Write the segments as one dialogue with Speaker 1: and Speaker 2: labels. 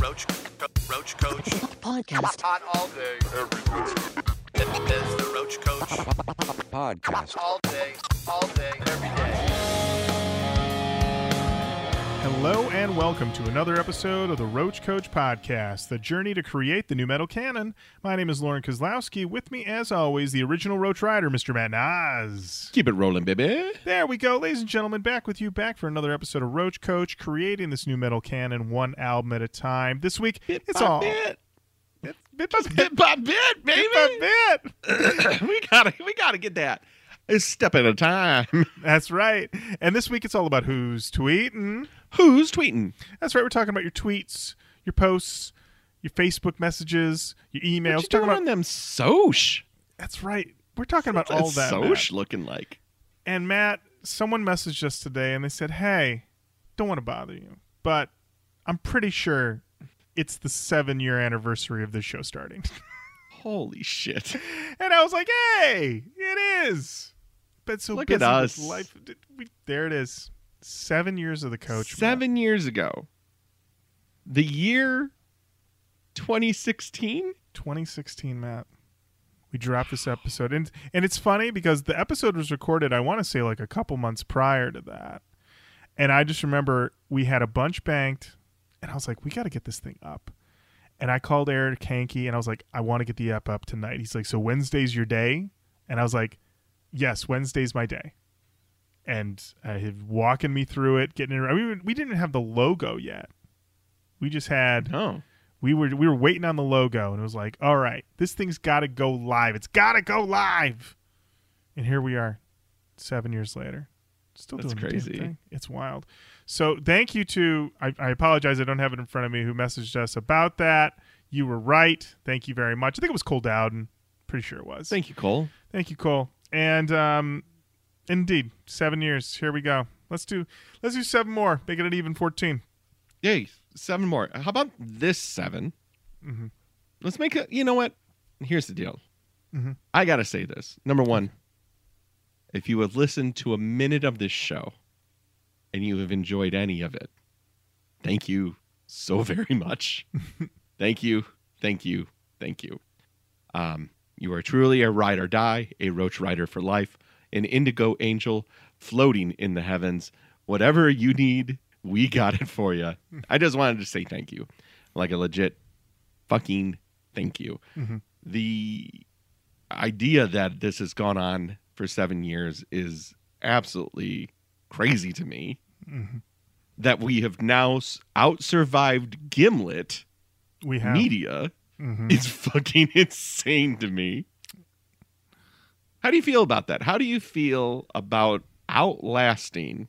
Speaker 1: Roach, Roach Koach.
Speaker 2: Podcast.
Speaker 1: Hot all day, every day. It's the Roach Koach.
Speaker 3: Podcast.
Speaker 1: All day, all day, every day.
Speaker 4: Hello and welcome to another episode of the Roach Koach Podcast, the journey to create the nu metal canon. My name is Lorin Kozlowski. With me, as always, the original Roach Rider, Mr. Matt Nas.
Speaker 5: Keep it rolling, baby.
Speaker 4: There we go, ladies and gentlemen, back with you, back for another episode of Roach Koach, creating this nu metal canon one album at a time. This week,
Speaker 5: Bit
Speaker 4: it's
Speaker 5: by
Speaker 4: all
Speaker 5: bit.
Speaker 4: bit by bit,
Speaker 5: Bit by bit, baby.
Speaker 4: bit by bit.
Speaker 5: we gotta, we gotta get that. A step at a time.
Speaker 4: That's right. And this week, it's all about who's tweeting.
Speaker 5: Who's tweeting?
Speaker 4: That's right. We're talking about your tweets, your posts, your Facebook messages, your emails.
Speaker 5: What you
Speaker 4: talking about
Speaker 5: on them soch?
Speaker 4: That's right. We're talking about all that. Matt.
Speaker 5: looking like?
Speaker 4: And Matt, someone messaged us today and they said, "Hey, don't want to bother you, but I'm pretty sure it's the seven year anniversary of this show starting."
Speaker 5: Holy shit!
Speaker 4: and I was like, "Hey, it is." Been so
Speaker 5: Look
Speaker 4: busy
Speaker 5: at us.
Speaker 4: Life. We, there it is. Seven years of the Koach. Matt.
Speaker 5: Seven years ago, the year 2016.
Speaker 4: 2016, Matt. We dropped this episode, and and it's funny because the episode was recorded. I want to say like a couple months prior to that, and I just remember we had a bunch banked, and I was like, we got to get this thing up. And I called Eric Hankey, and I was like, I want to get the app up tonight. He's like, so Wednesday's your day, and I was like, yes, Wednesday's my day. And uh, walking me through it, getting it. I mean, we didn't have the logo yet. We just had
Speaker 5: Oh,
Speaker 4: we were we were waiting on the logo and it was like all right this thing's got to go live. It's got to go live. And here we are seven years later still
Speaker 5: That's
Speaker 4: doing
Speaker 5: crazy.
Speaker 4: it's wild. So thank you to I, I apologize i don't have it in front of me who messaged us about that. You were right. Thank you very much. I think it was cole dowden. Pretty sure it was.
Speaker 5: Thank you, Cole.
Speaker 4: thank you cole. And um indeed seven years here we go let's do let's do seven more make it an even 14
Speaker 5: Yay, seven more. How about this 7
Speaker 4: Mm-hmm.
Speaker 5: Let's make it. You know what? Here's the deal.
Speaker 4: Mhm.
Speaker 5: I gotta say this. Number one, if you have listened to a minute of this show and you have enjoyed any of it, thank you so very much. thank you, thank you, thank you. Um, you are truly a ride or die, a roach rider for life, an indigo angel floating in the heavens. Whatever you need, we got it for you. I just wanted to say thank you, like a legit fucking thank you.
Speaker 4: Mhm.
Speaker 5: The idea that this has gone on for seven years is absolutely crazy to me.
Speaker 4: Mhm.
Speaker 5: That we have now s- outsurvived Gimlet
Speaker 4: we have
Speaker 5: media
Speaker 4: Mhm.
Speaker 5: is fucking insane to me. How do you feel about that? How do you feel about outlasting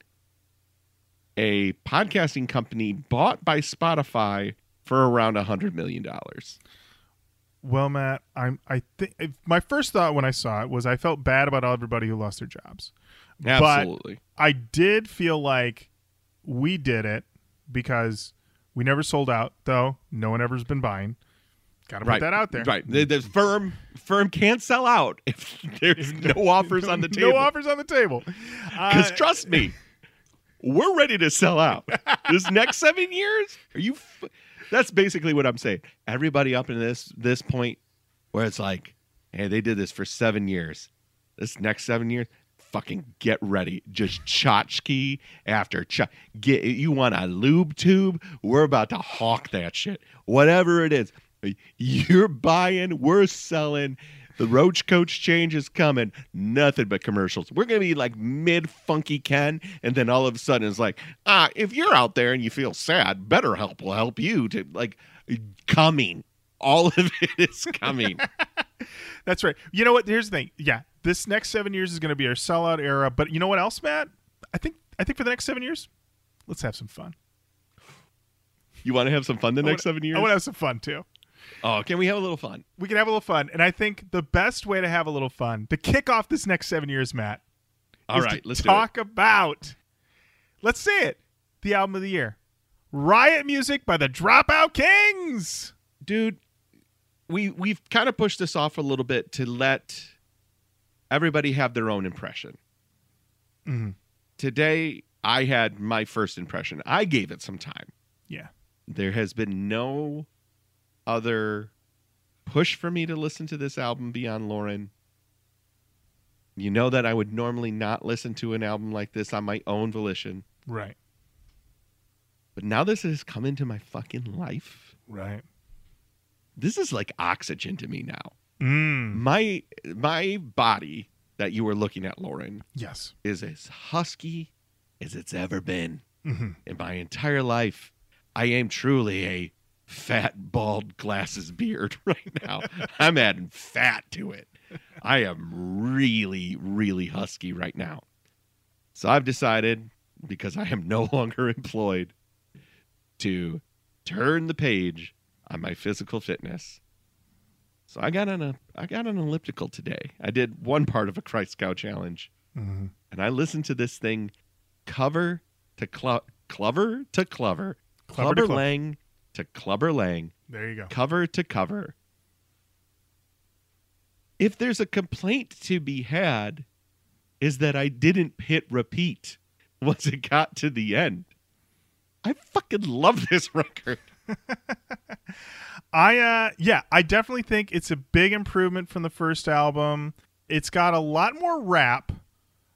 Speaker 5: a podcasting company bought by Spotify for around a hundred million dollars?
Speaker 4: Well, Matt, I'm. I think my first thought when I saw it was I felt bad about everybody who lost their jobs.
Speaker 5: Absolutely.
Speaker 4: I did feel like we did it because we never sold out, though. No one ever's been buying. Got to put
Speaker 5: right.
Speaker 4: that out there.
Speaker 5: Right. The, the firm firm can't sell out if there's no offers on the table.
Speaker 4: No offers on the table.
Speaker 5: Because
Speaker 4: Uh,
Speaker 5: trust me, we're ready to sell out. this next seven years, are you? F- that's basically what I'm saying. Everybody up in this this point where it's like, hey, they did this for seven years. This next seven years, fucking get ready. Just tchotchke after ch. Get you want a lube tube? We're about to hawk that shit. Whatever it is, you're buying. We're selling. The Roach Koach change is coming. Nothing but commercials. We're gonna be like mid funky Ken, and then all of a sudden it's like, ah, if you're out there and you feel sad, BetterHelp will help you to like coming. All of it is coming.
Speaker 4: That's right. You know what? Here's the thing. Yeah, this next seven years is going to be our sellout era. But you know what else, Matt? I think. I think for the next seven years, let's have some fun.
Speaker 5: you want to have some fun the
Speaker 4: I
Speaker 5: next
Speaker 4: wanna-
Speaker 5: seven years?
Speaker 4: I want to have some fun too.
Speaker 5: Oh, can we have a little fun?
Speaker 4: we can have a little fun. And I think the best way to have a little fun to kick off this next seven years, Matt,
Speaker 5: All
Speaker 4: is
Speaker 5: right,
Speaker 4: to
Speaker 5: let's
Speaker 4: talk about. Let's say it. The album of the year, Riot Music by the Dropout Kings.
Speaker 5: dude. We we've kind of pushed this off a little bit to let everybody have their own impression.
Speaker 4: Mhm.
Speaker 5: Today, I had my first impression. I gave it some time.
Speaker 4: Yeah.
Speaker 5: there has been no other push for me to listen to this album beyond Lorin. You know that I would normally not listen to an album like this on my own volition.
Speaker 4: Right.
Speaker 5: But now this has come into my fucking life.
Speaker 4: Right.
Speaker 5: This is like oxygen to me now.
Speaker 4: Mm.
Speaker 5: My my body that you were looking at, Lorin,
Speaker 4: Yes.
Speaker 5: is as husky as it's ever been
Speaker 4: hmm
Speaker 5: in my entire life. I am truly a fat, bald glasses beard right now. I'm adding fat to it. I am really, really husky right now. So I've decided, because I am no longer employed, to turn the page on my physical fitness. So I got on a I got on an elliptical today. I did one part of a Christ Scout challenge
Speaker 4: hmm
Speaker 5: and I listened to this thing cover to clo- clover to clover,
Speaker 4: Clover to clover.
Speaker 5: lang to clubber lang,
Speaker 4: There you go.
Speaker 5: cover to cover. If there's a complaint to be had, is that I didn't hit repeat once it got to the end. I fucking love this record.
Speaker 4: I uh yeah, I definitely think it's a big improvement from the first album. It's got a lot more rap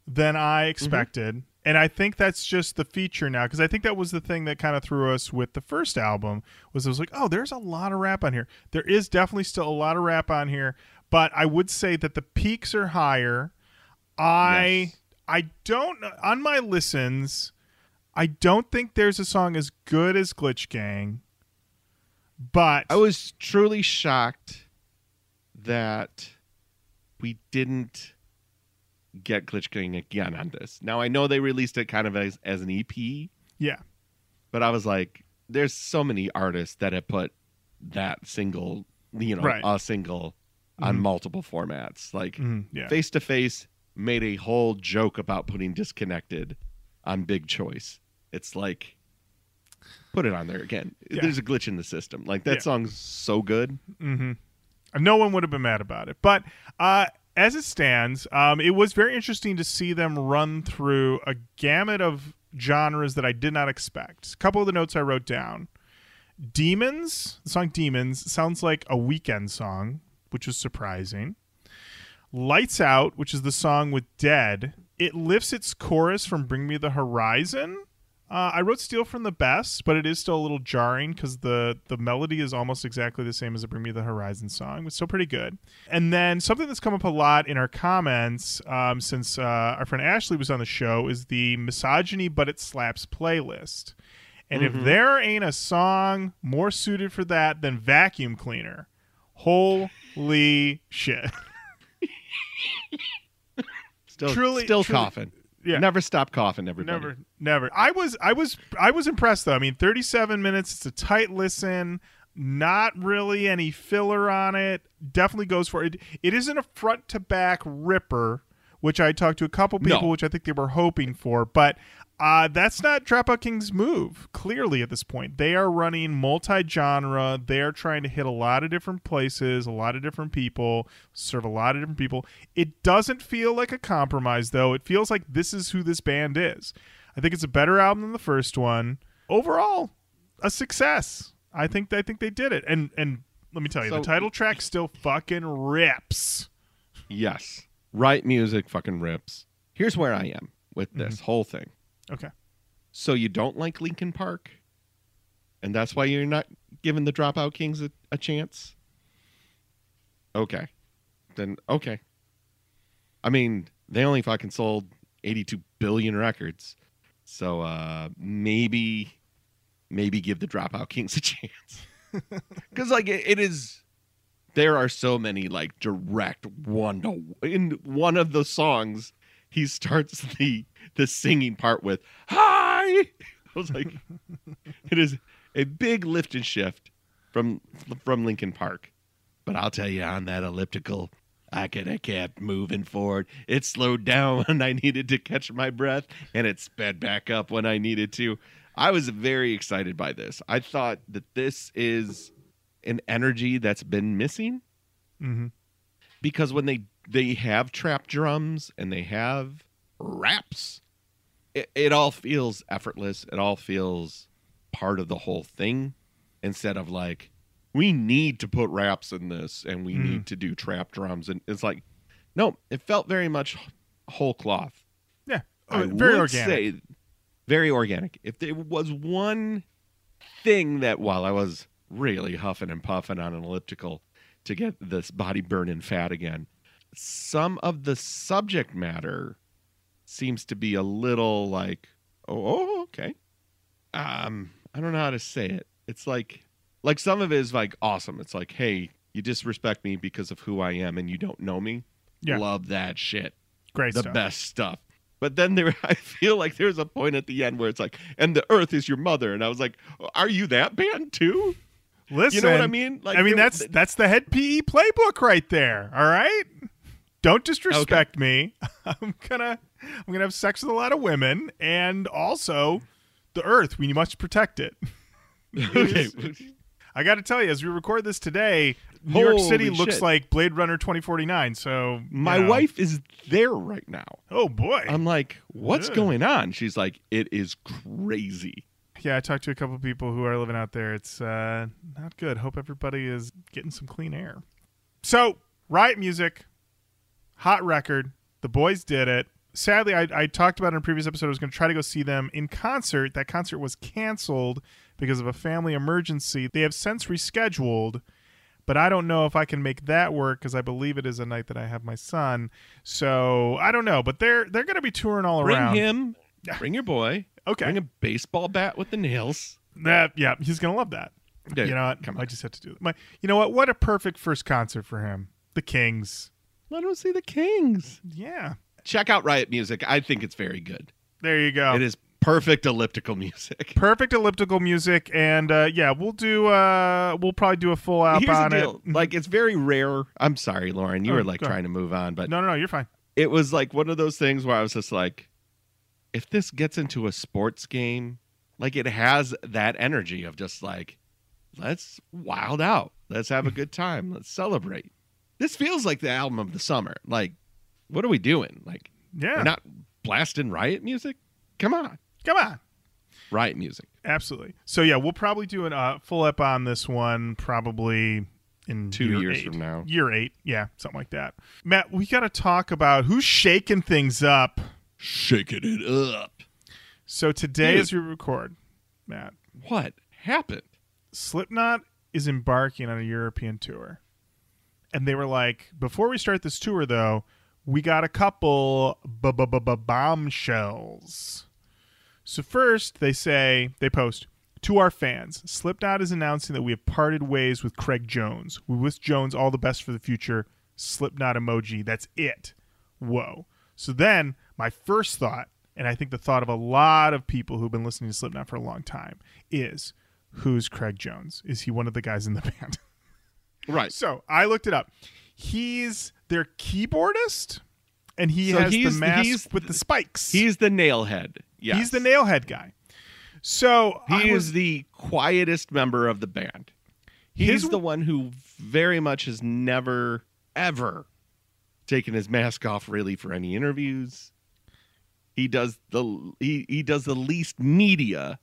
Speaker 4: than I expected. And I think that's just the feature now because I think that was the thing that kind of threw us with the first album was it was like, "Oh, there's a lot of rap on here." There is definitely still a lot of rap on here, but I would say that the peaks are higher. I
Speaker 5: Yes.
Speaker 4: I don't on my listens, I don't think there's a song as good as Glitch Gang. But
Speaker 5: I was truly shocked that we didn't get Glitch Gang again on this. Now I know they released it kind of as, as an EP,
Speaker 4: yeah,
Speaker 5: but I was like, there's so many artists that have put that single, you know,
Speaker 4: Right.
Speaker 5: a single on
Speaker 4: Mhm.
Speaker 5: multiple formats. Like Face to Face made a whole joke about putting Disconnected on Big Choice. It's like, put it on there again.
Speaker 4: Yeah.
Speaker 5: There's a glitch in the system. Like that
Speaker 4: Yeah.
Speaker 5: song's so good.
Speaker 4: Mm-hmm. No one would have been mad about it. But uh, as it stands, um, it was very interesting to see them run through a gamut of genres that I did not expect. A couple of the notes I wrote down. Demons, the song Demons, sounds like a Weeknd song, which was surprising. Lights Out, which is the song with Dead, it lifts its chorus from Bring Me the Horizon. Uh, I wrote Steal from the Best, but it is still a little jarring because the, the melody is almost exactly the same as the Bring Me the Horizon song. It's still pretty good. And then something that's come up a lot in our comments um, since uh, our friend Ashley was on the show is the Misogyny But It Slaps playlist. And if there ain't a song more suited for that than Vacuum Cleaner, holy shit.
Speaker 5: Still,
Speaker 4: Truly-
Speaker 5: still
Speaker 4: truly-
Speaker 5: coughing.
Speaker 4: Yeah.
Speaker 5: Never stop coughing, everybody.
Speaker 4: Never, never. I was, I was, I was impressed though. I mean, thirty-seven minutes. It's a tight listen. Not really any filler on it. Definitely goes for it. It isn't a front to back ripper, which I talked to a couple
Speaker 5: No.
Speaker 4: people, which I think they were hoping for. But uh, that's not Dropout King's move. Clearly, at this point, they are running multi-genre. They are trying to hit a lot of different places, a lot of different people, serve a lot of different people. It doesn't feel like a compromise, though. It feels like this is who this band is. I think it's a better album than the first one. Overall, a success. I think I think they did it. And and let me tell you,
Speaker 5: So-
Speaker 4: the title track still fucking rips.
Speaker 5: Yes. Riot music fucking rips. Here's where I am with this
Speaker 4: Mm-hmm.
Speaker 5: whole thing.
Speaker 4: Okay.
Speaker 5: So you don't like Linkin Park? And that's why you're not giving the Dropout Kings a, a chance? Okay. Then okay. I mean, they only fucking sold 82 billion records. So uh maybe maybe give the Dropout Kings a chance. Cuz like it, it is there are so many like direct one to in one of the songs he starts the the singing part with hi! I was like it is a big lift and shift from from Linkin Park. But i'll tell you on that elliptical i could have kept moving forward it slowed down when i needed to catch my breath and it sped back up when i needed to. I was very excited by this. I thought that this is an energy that's been missing.
Speaker 4: Hmm
Speaker 5: because when they they have trap drums and they have raps. It, it all feels effortless. It all feels part of the whole thing instead of like we need to put raps in this and we
Speaker 4: Mm.
Speaker 5: need to do trap drums. And it's like no it felt very much whole cloth.
Speaker 4: Yeah,
Speaker 5: I
Speaker 4: very organic.
Speaker 5: say very organic. If there was one thing that while i was really huffing and puffing on an elliptical to get this body burning fat again some of the subject matter seems to be a little like oh, oh okay. Um i don't know how to say it. It's like like some of it is like awesome. It's like hey you disrespect me because of who i am and you don't know me.
Speaker 4: Yeah.
Speaker 5: love that shit.
Speaker 4: Great
Speaker 5: the
Speaker 4: stuff.
Speaker 5: best stuff. But then there i feel like there's a point at the end where it's like and the earth is your mother. And i was like are you that band too?
Speaker 4: Listen,
Speaker 5: you know what i mean? Like
Speaker 4: I mean that's that's the Hed PE playbook right there. All right, don't disrespect me. I'm gonna I'm gonna have sex with a lot of women, and also the Earth. We must protect it.
Speaker 5: okay
Speaker 4: I got to tell you, as we record this today, New York City
Speaker 5: Holy
Speaker 4: looks
Speaker 5: shit.
Speaker 4: like Blade Runner 2049. So
Speaker 5: my
Speaker 4: know.
Speaker 5: wife is there right now
Speaker 4: Oh boy.
Speaker 5: i'm like what's
Speaker 4: Ugh.
Speaker 5: going on she's like it is crazy
Speaker 4: yeah, I talked to a couple people who are living out there. It's uh, not good. Hope everybody is getting some clean air. So, Riot Music, hot record. The boys did it. Sadly, I, I talked about in a previous episode. I was going to try to go see them in concert. That concert was canceled because of a family emergency. They have since rescheduled, but I don't know if I can make that work because I believe it is a night that I have my son. So I don't know, but they're they're going to be touring all
Speaker 5: bring
Speaker 4: around.
Speaker 5: Bring him bring your boy
Speaker 4: Okay,
Speaker 5: bring a baseball bat with the nails
Speaker 4: that yeah, he's going to love that.
Speaker 5: Dude,
Speaker 4: you know what?
Speaker 5: come
Speaker 4: I just had to do it. My, you know what? What a perfect first concert for him. The Kings.
Speaker 5: Let him see the kings
Speaker 4: Yeah.
Speaker 5: check out riot music i think it's very good
Speaker 4: There you go.
Speaker 5: it is perfect elliptical music
Speaker 4: Perfect elliptical music, and uh, yeah, we'll do. Uh, we'll probably do a full app
Speaker 5: Here's the
Speaker 4: on
Speaker 5: deal.
Speaker 4: it.
Speaker 5: Like it's very rare. I'm sorry, Lorin. You
Speaker 4: Oh,
Speaker 5: were like
Speaker 4: go ahead.
Speaker 5: trying to move on, but
Speaker 4: no, no, no, you're fine.
Speaker 5: it was like one of those things where I was just like, if this gets into a sports game, like it has that energy of just like, let's wild out. Let's have a good time. Let's celebrate. This feels like the album of the summer. Like, what are we doing? Like,
Speaker 4: Yeah,
Speaker 5: we're not blasting riot music? Come on.
Speaker 4: come on.
Speaker 5: Riot music.
Speaker 4: Absolutely. So yeah, we'll probably do a uh, full up on this one probably in
Speaker 5: Two
Speaker 4: year
Speaker 5: years
Speaker 4: eight.
Speaker 5: from now.
Speaker 4: Year eight, yeah, something like that. Matt, we got to talk about who's shaking things up.
Speaker 5: Shaking it up.
Speaker 4: So today,
Speaker 5: Dude.
Speaker 4: as we record, Matt,
Speaker 5: What happened?
Speaker 4: Slipknot is embarking on a European tour. And they were like, before we start this tour, though, we got a couple bombshells. So, first, they say, they post, to our fans, Slipknot is announcing that we have parted ways with Craig Jones. We wish Jones all the best for the future. Slipknot emoji. That's it. Whoa. So then, my first thought, and I think the thought of a lot of people who've been listening to Slipknot for a long time, is who's Craig Jones? Is he one of the guys in the band?
Speaker 5: Right.
Speaker 4: so I looked it up. He's their keyboardist, and he
Speaker 5: So
Speaker 4: has the
Speaker 5: he's-
Speaker 4: mask with the spikes.
Speaker 5: He's the nailhead. Yes.
Speaker 4: He's the nailhead guy. So
Speaker 5: He
Speaker 4: was-
Speaker 5: is the quietest member of the band. He's
Speaker 4: His-
Speaker 5: the one who very much has never, ever taken his mask off really for any interviews. He does the he, he does the least media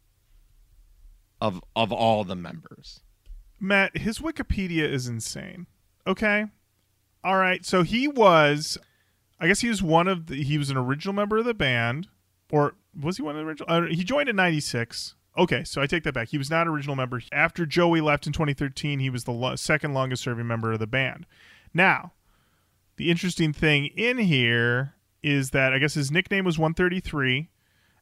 Speaker 5: of of all the members.
Speaker 4: Matt, his Wikipedia is insane. Okay. All right. So he was, I guess he was one of the, he was an original member of the band, or was he one of the original? Uh, he joined in 96. Okay. So I take that back. He was not an original member. After Joey left in 2013, he was the lo- second longest serving member of the band. Now, the interesting thing in here is that I guess his nickname was 133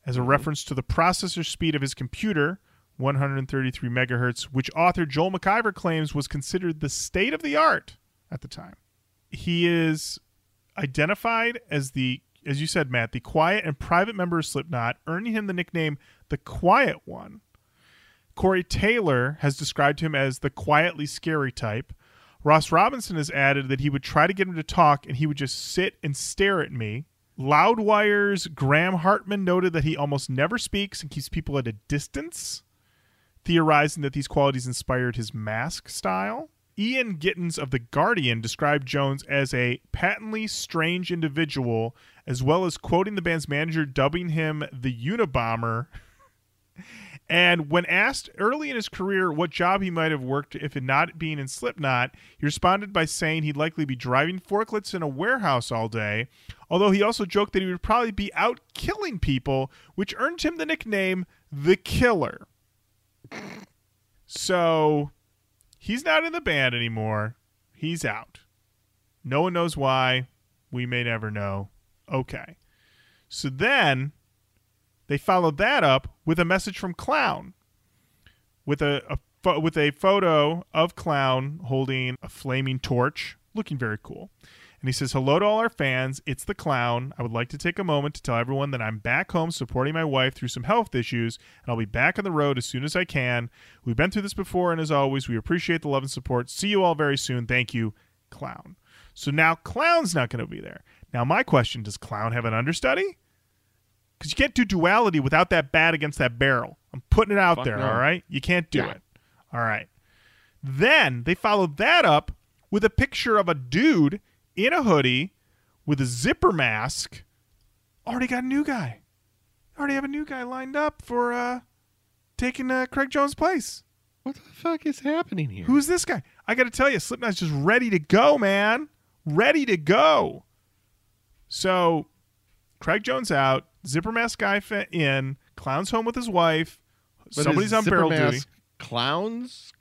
Speaker 4: as a reference to the processor speed of his computer, 133 megahertz, which author Joel McIver claims was considered the state of the art at the time. He is identified as the, as you said, Matt, the quiet and private member of Slipknot, earning him the nickname the Quiet One. Corey Taylor has described him as the quietly scary type. Ross Robinson has added that he would try to get him to talk and he would just sit and stare at me. Loudwire's Graham Hartman noted that he almost never speaks and keeps people at a distance, theorizing that these qualities inspired his mask style. Ian Gittins of The Guardian described Jones as a patently strange individual, as well as quoting the band's manager, dubbing him the Unabomber And when asked early in his career what job he might have worked if it not being in Slipknot, he responded by saying he'd likely be driving forklifts in a warehouse all day. Although he also joked that he would probably be out killing people, which earned him the nickname the Killer. So he's not in the band anymore. He's out. No one knows why. We may never know. Okay. So then they followed that up with a message from Clown with a, a pho- with a photo of Clown holding a flaming torch, looking very cool. And he says, Hello to all our fans. It's the clown. I would like to take a moment to tell everyone that I'm back home supporting my wife through some health issues, and I'll be back on the road as soon as I can. We've been through this before, and as always, we appreciate the love and support. See you all very soon. Thank you, Clown. So now Clown's not going to be there. Now, my question does Clown have an understudy? Because you can't do duality without that bat against that barrel. I'm putting it out
Speaker 5: Fuck
Speaker 4: there,
Speaker 5: no.
Speaker 4: all right? You can't do
Speaker 5: Yeah.
Speaker 4: it. All right. Then they followed that up with a picture of a dude in a hoodie with a zipper mask. Already got a new guy. Already have a new guy lined up for uh taking uh, Craig Jones' place.
Speaker 5: What the fuck is happening here?
Speaker 4: Who's this guy? I got to tell you, Slipknot's just ready to go, man. Ready to go. So, Craig Jones out, zipper mask guy in, clown's home with his wife.
Speaker 5: But
Speaker 4: Somebody's on barrel duty.
Speaker 5: Clowns,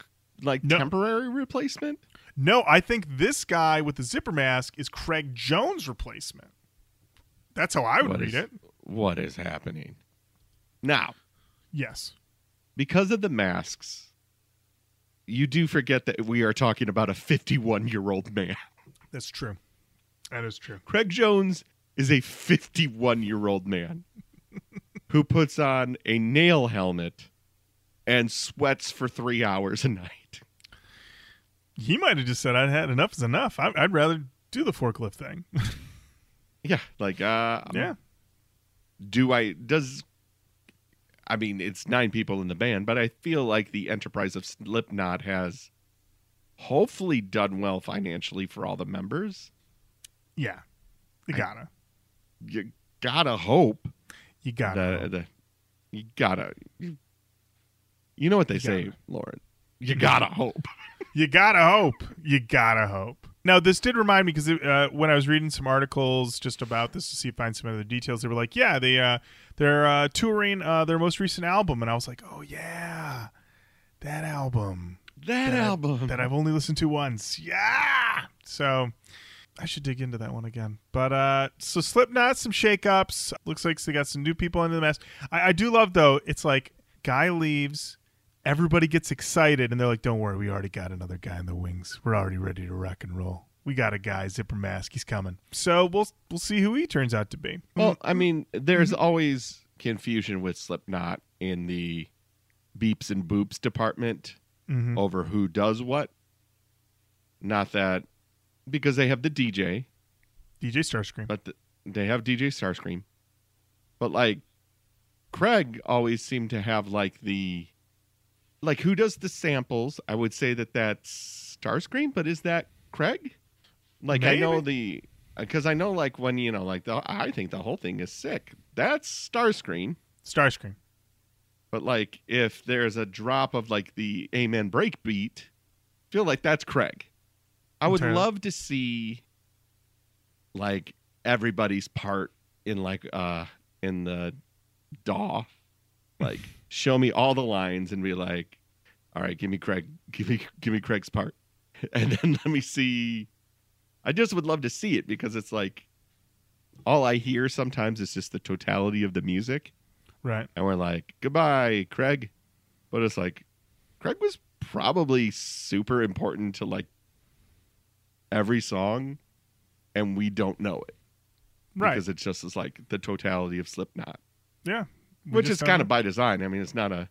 Speaker 5: like
Speaker 4: No.
Speaker 5: temporary replacement.
Speaker 4: No, I think this guy with the zipper mask is Craig Jones' replacement. That's how I would
Speaker 5: What
Speaker 4: read
Speaker 5: is-
Speaker 4: it.
Speaker 5: What is happening now?
Speaker 4: Yes.
Speaker 5: Because of the masks, you do forget that we are talking about a 51 year old man.
Speaker 4: That's true. That is true.
Speaker 5: Craig Jones is a 51 year old man who puts on a nail helmet and sweats for three hours a night.
Speaker 4: He might have just said, "I'd had enough is enough. I- I'd rather do the forklift thing.
Speaker 5: Yeah, like uh,
Speaker 4: yeah.
Speaker 5: do I does I mean it's nine people in the band, but I feel like the enterprise of Slipknot has hopefully done well financially for all the members.
Speaker 4: Yeah. You gotta.
Speaker 5: You gotta hope
Speaker 4: You gotta.
Speaker 5: that the, you gotta you, you know what they
Speaker 4: You
Speaker 5: say,
Speaker 4: gotta.
Speaker 5: Lorin. You gotta hope.
Speaker 4: You gotta hope. You gotta hope. Now, this did remind me because uh, when I was reading some articles just about this to see if find some other details, they were like, "Yeah, they uh, they're uh, touring uh, their most recent album," and I was like, "Oh yeah, that album
Speaker 5: That,
Speaker 4: that
Speaker 5: album
Speaker 4: that I've only listened to once." Yeah, so I should dig into that one again. But uh, so Slipknot, some shakeups. Looks like they got some new people into the mess. I, I do love though. It's like guy leaves. Everybody gets excited and they're like, "Don't worry, we already got another guy in the wings. We're already ready to rock and roll. We got a guy, zipper mask. He's coming." So we'll we'll see who he turns out to be.
Speaker 5: Well, I mean, there's always confusion with Slipknot in the beeps and boops department
Speaker 4: Mhm.
Speaker 5: over who does what. Not that because they have the DJ,
Speaker 4: DJ Starscream.
Speaker 5: but the, they have DJ Starscream. But like Craig always seemed to have like the like who does the samples? I would say that that's Starscream, but is that Craig? Like I know the because I know like when you know like the I think the whole thing is sick. That's Starscream.
Speaker 4: Starscream.
Speaker 5: But like if there's a drop of like the Amen break beat, feel like that's Craig. I would
Speaker 4: Entirely.
Speaker 5: love to see like everybody's part in like uh in the DAW. Like show me all the lines and be like, all right, give me Craig, give me give me Craig's part. And then let me see I just would love to see it because it's like all I hear sometimes is just the totality of the music
Speaker 4: Right.
Speaker 5: and we're like, goodbye, Craig. But it's like, Craig was probably super important to like every song, and we don't know it
Speaker 4: Right.
Speaker 5: because it's just as like the totality of Slipknot,
Speaker 4: yeah. We
Speaker 5: which is kind of by design. I mean, it's not a,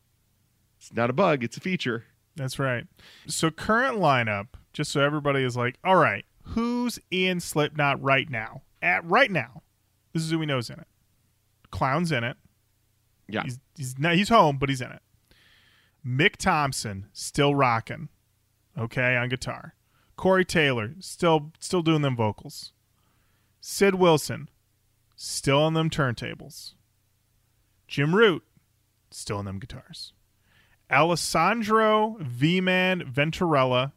Speaker 5: it's not a bug; it's a feature.
Speaker 4: That's right. So current lineup, just so everybody is like, all right, who's in Slipknot right now? At right now, this is who we know is in it. Clown's in it.
Speaker 5: Yeah,
Speaker 4: He's he's not, he's home, but he's in it. Mick Thompson still rocking, okay, on guitar. Corey Taylor still still doing them vocals. Sid Wilson still on them turntables. Jim Root still on them guitars. Alessandro V-Man Venturella.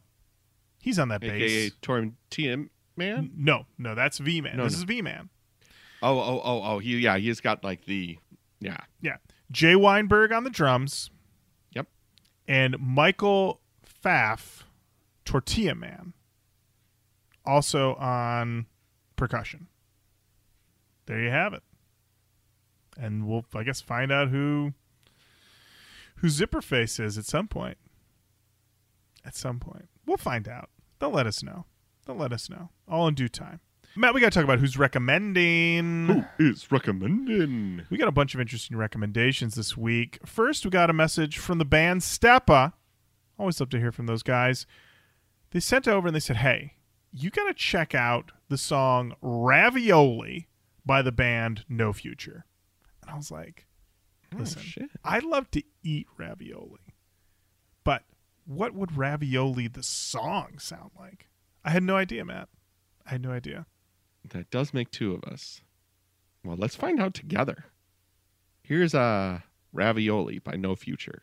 Speaker 4: He's on that bass.
Speaker 5: aka
Speaker 4: bass.
Speaker 5: Tormentino Man.
Speaker 4: No, no, that's V-Man.
Speaker 5: No,
Speaker 4: this
Speaker 5: no.
Speaker 4: is V-Man.
Speaker 5: Oh, oh, oh, oh. He, yeah, he's got like the, yeah.
Speaker 4: Yeah. Jay Weinberg on the drums.
Speaker 5: Yep.
Speaker 4: And Michael Pfaff, Tortilla Man, also on percussion. There you have it. And we'll, I guess, find out who who Zipperface is at some point. At some point, we'll find out. They'll let us know. They'll let us know. All in due time. Matt, we got to talk about who's recommending.
Speaker 5: Who is recommending?
Speaker 4: We got a bunch of interesting recommendations this week. First, we got a message from the band Steppa. Always love to hear from those guys. They sent over and they said, "Hey, you got to check out the song Ravioli by the band No Future." And I was like, "Listen,
Speaker 5: shit.
Speaker 4: I love to eat ravioli, but what would ravioli the song sound like?" I had no idea, Matt. I had no idea.
Speaker 5: That does make two of us. Well, let's find out together. Here's uh, Ravioli by No Future.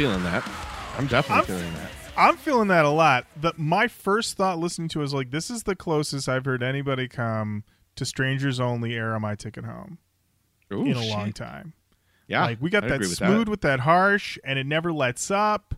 Speaker 5: feeling that. I'm definitely
Speaker 4: I'm-
Speaker 5: feeling that.
Speaker 4: I'm feeling that a lot. The, my first thought listening to it was like, this is the closest I've heard anybody come to Strangers Only era my ticket home
Speaker 5: Ooh,
Speaker 4: in a
Speaker 5: shit.
Speaker 4: long time.
Speaker 5: Yeah,
Speaker 4: like we got
Speaker 5: I'd
Speaker 4: that
Speaker 5: with
Speaker 4: smooth with that harsh, and it never lets up.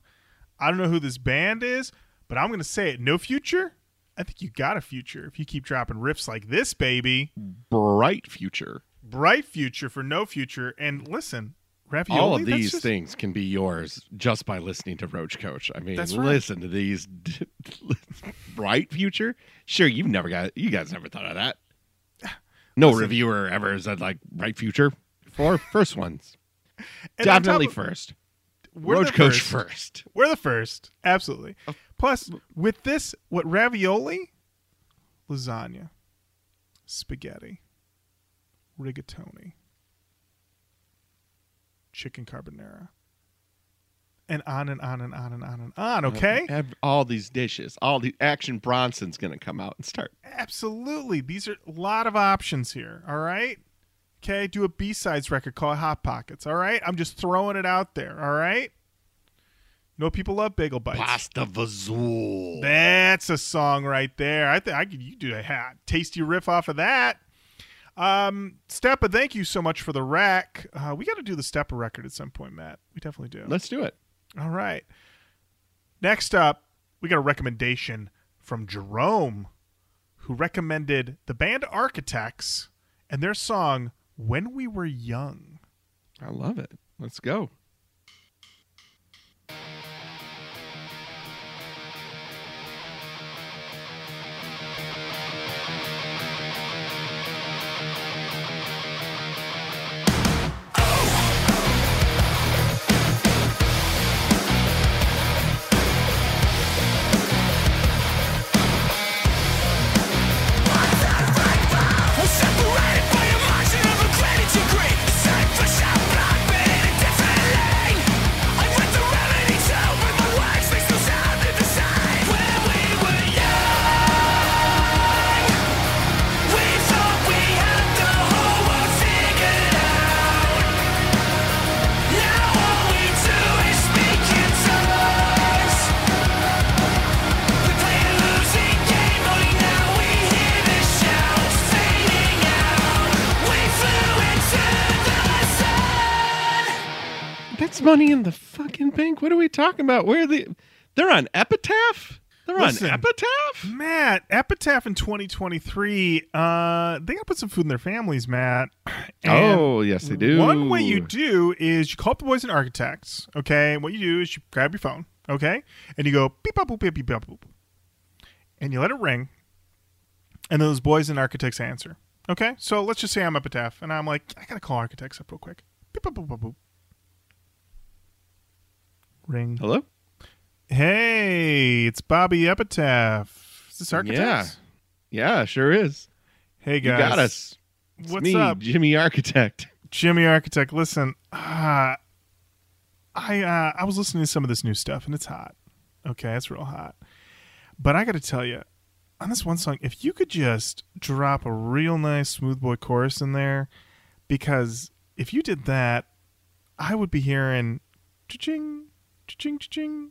Speaker 4: I don't know who this band is, but I'm gonna say it. No future. I think you got a future if you keep dropping riffs like this, baby.
Speaker 5: Bright future.
Speaker 4: Bright future for no future. And listen, ravioli.
Speaker 5: All of these
Speaker 4: just-
Speaker 5: things can be yours just by listening to Roach Koach. I mean,
Speaker 4: right.
Speaker 5: listen to these. Bright future. Sure, you've never got. You guys never thought of that. No
Speaker 4: Listen.
Speaker 5: reviewer ever said like bright future for First ones,
Speaker 4: and on top
Speaker 5: definitely
Speaker 4: of-
Speaker 5: first.
Speaker 4: we're
Speaker 5: Roach Koach
Speaker 4: first.
Speaker 5: first.
Speaker 4: We're the first. Absolutely.
Speaker 5: Oh.
Speaker 4: Plus, with this, what ravioli, lasagna, spaghetti, rigatoni, chicken carbonara, and on and on and on and on and on. Okay?
Speaker 5: All these dishes, all the Action Bronson's gonna come out and start.
Speaker 4: Absolutely. These are a lot of options here. All right? Okay? Do a B sides record called Hot Pockets. All right? I'm just throwing it out there. All right? You know, people love bagel bites.
Speaker 5: Pasta Vazul.
Speaker 4: That's a song right there. I think I could you do a hat tasty riff off of that. Um, Steppa, thank you so much for the rack. Uh, we got to do the Steppa record at some point, Matt. We definitely do.
Speaker 5: Let's do it.
Speaker 4: All right. Next up, we got a recommendation from Jerome, who recommended the band Architects and their song "When We Were Young."
Speaker 5: I love it. Let's go. Money in the fucking bank. What are we talking about? Where are they? They're on Epitaph. They're
Speaker 4: Listen.
Speaker 5: on Epitaph.
Speaker 4: Matt, Epitaph in 2023, uh, they gotta put some food in their families, Matt. And
Speaker 5: oh yes, they do.
Speaker 4: One way you do is you call up the boys and architects, okay? What you do is you grab your phone, okay? And you go beep bop boop beep beep bop boop. And you let it ring. And those boys and architects answer. Okay? So let's just say I'm Epitaph and I'm like, I gotta call architects up real quick. Beep boop boop boop. Ring.
Speaker 5: Hello.
Speaker 4: Hey, it's Bobby Epitaph. Is this architects?
Speaker 5: Yeah, sure is.
Speaker 4: Hey
Speaker 5: You
Speaker 4: guys.
Speaker 5: got us. It's
Speaker 4: What's
Speaker 5: me,
Speaker 4: up?
Speaker 5: Jimmy Architect?
Speaker 4: Jimmy Architect, listen, uh, I uh, I was listening to some of this new stuff and it's hot. Okay, it's real hot. But I got to tell you, on this one song, if you could just drop a real nice smooth boy chorus in there, because if you did that, I would be hearing ching ching ching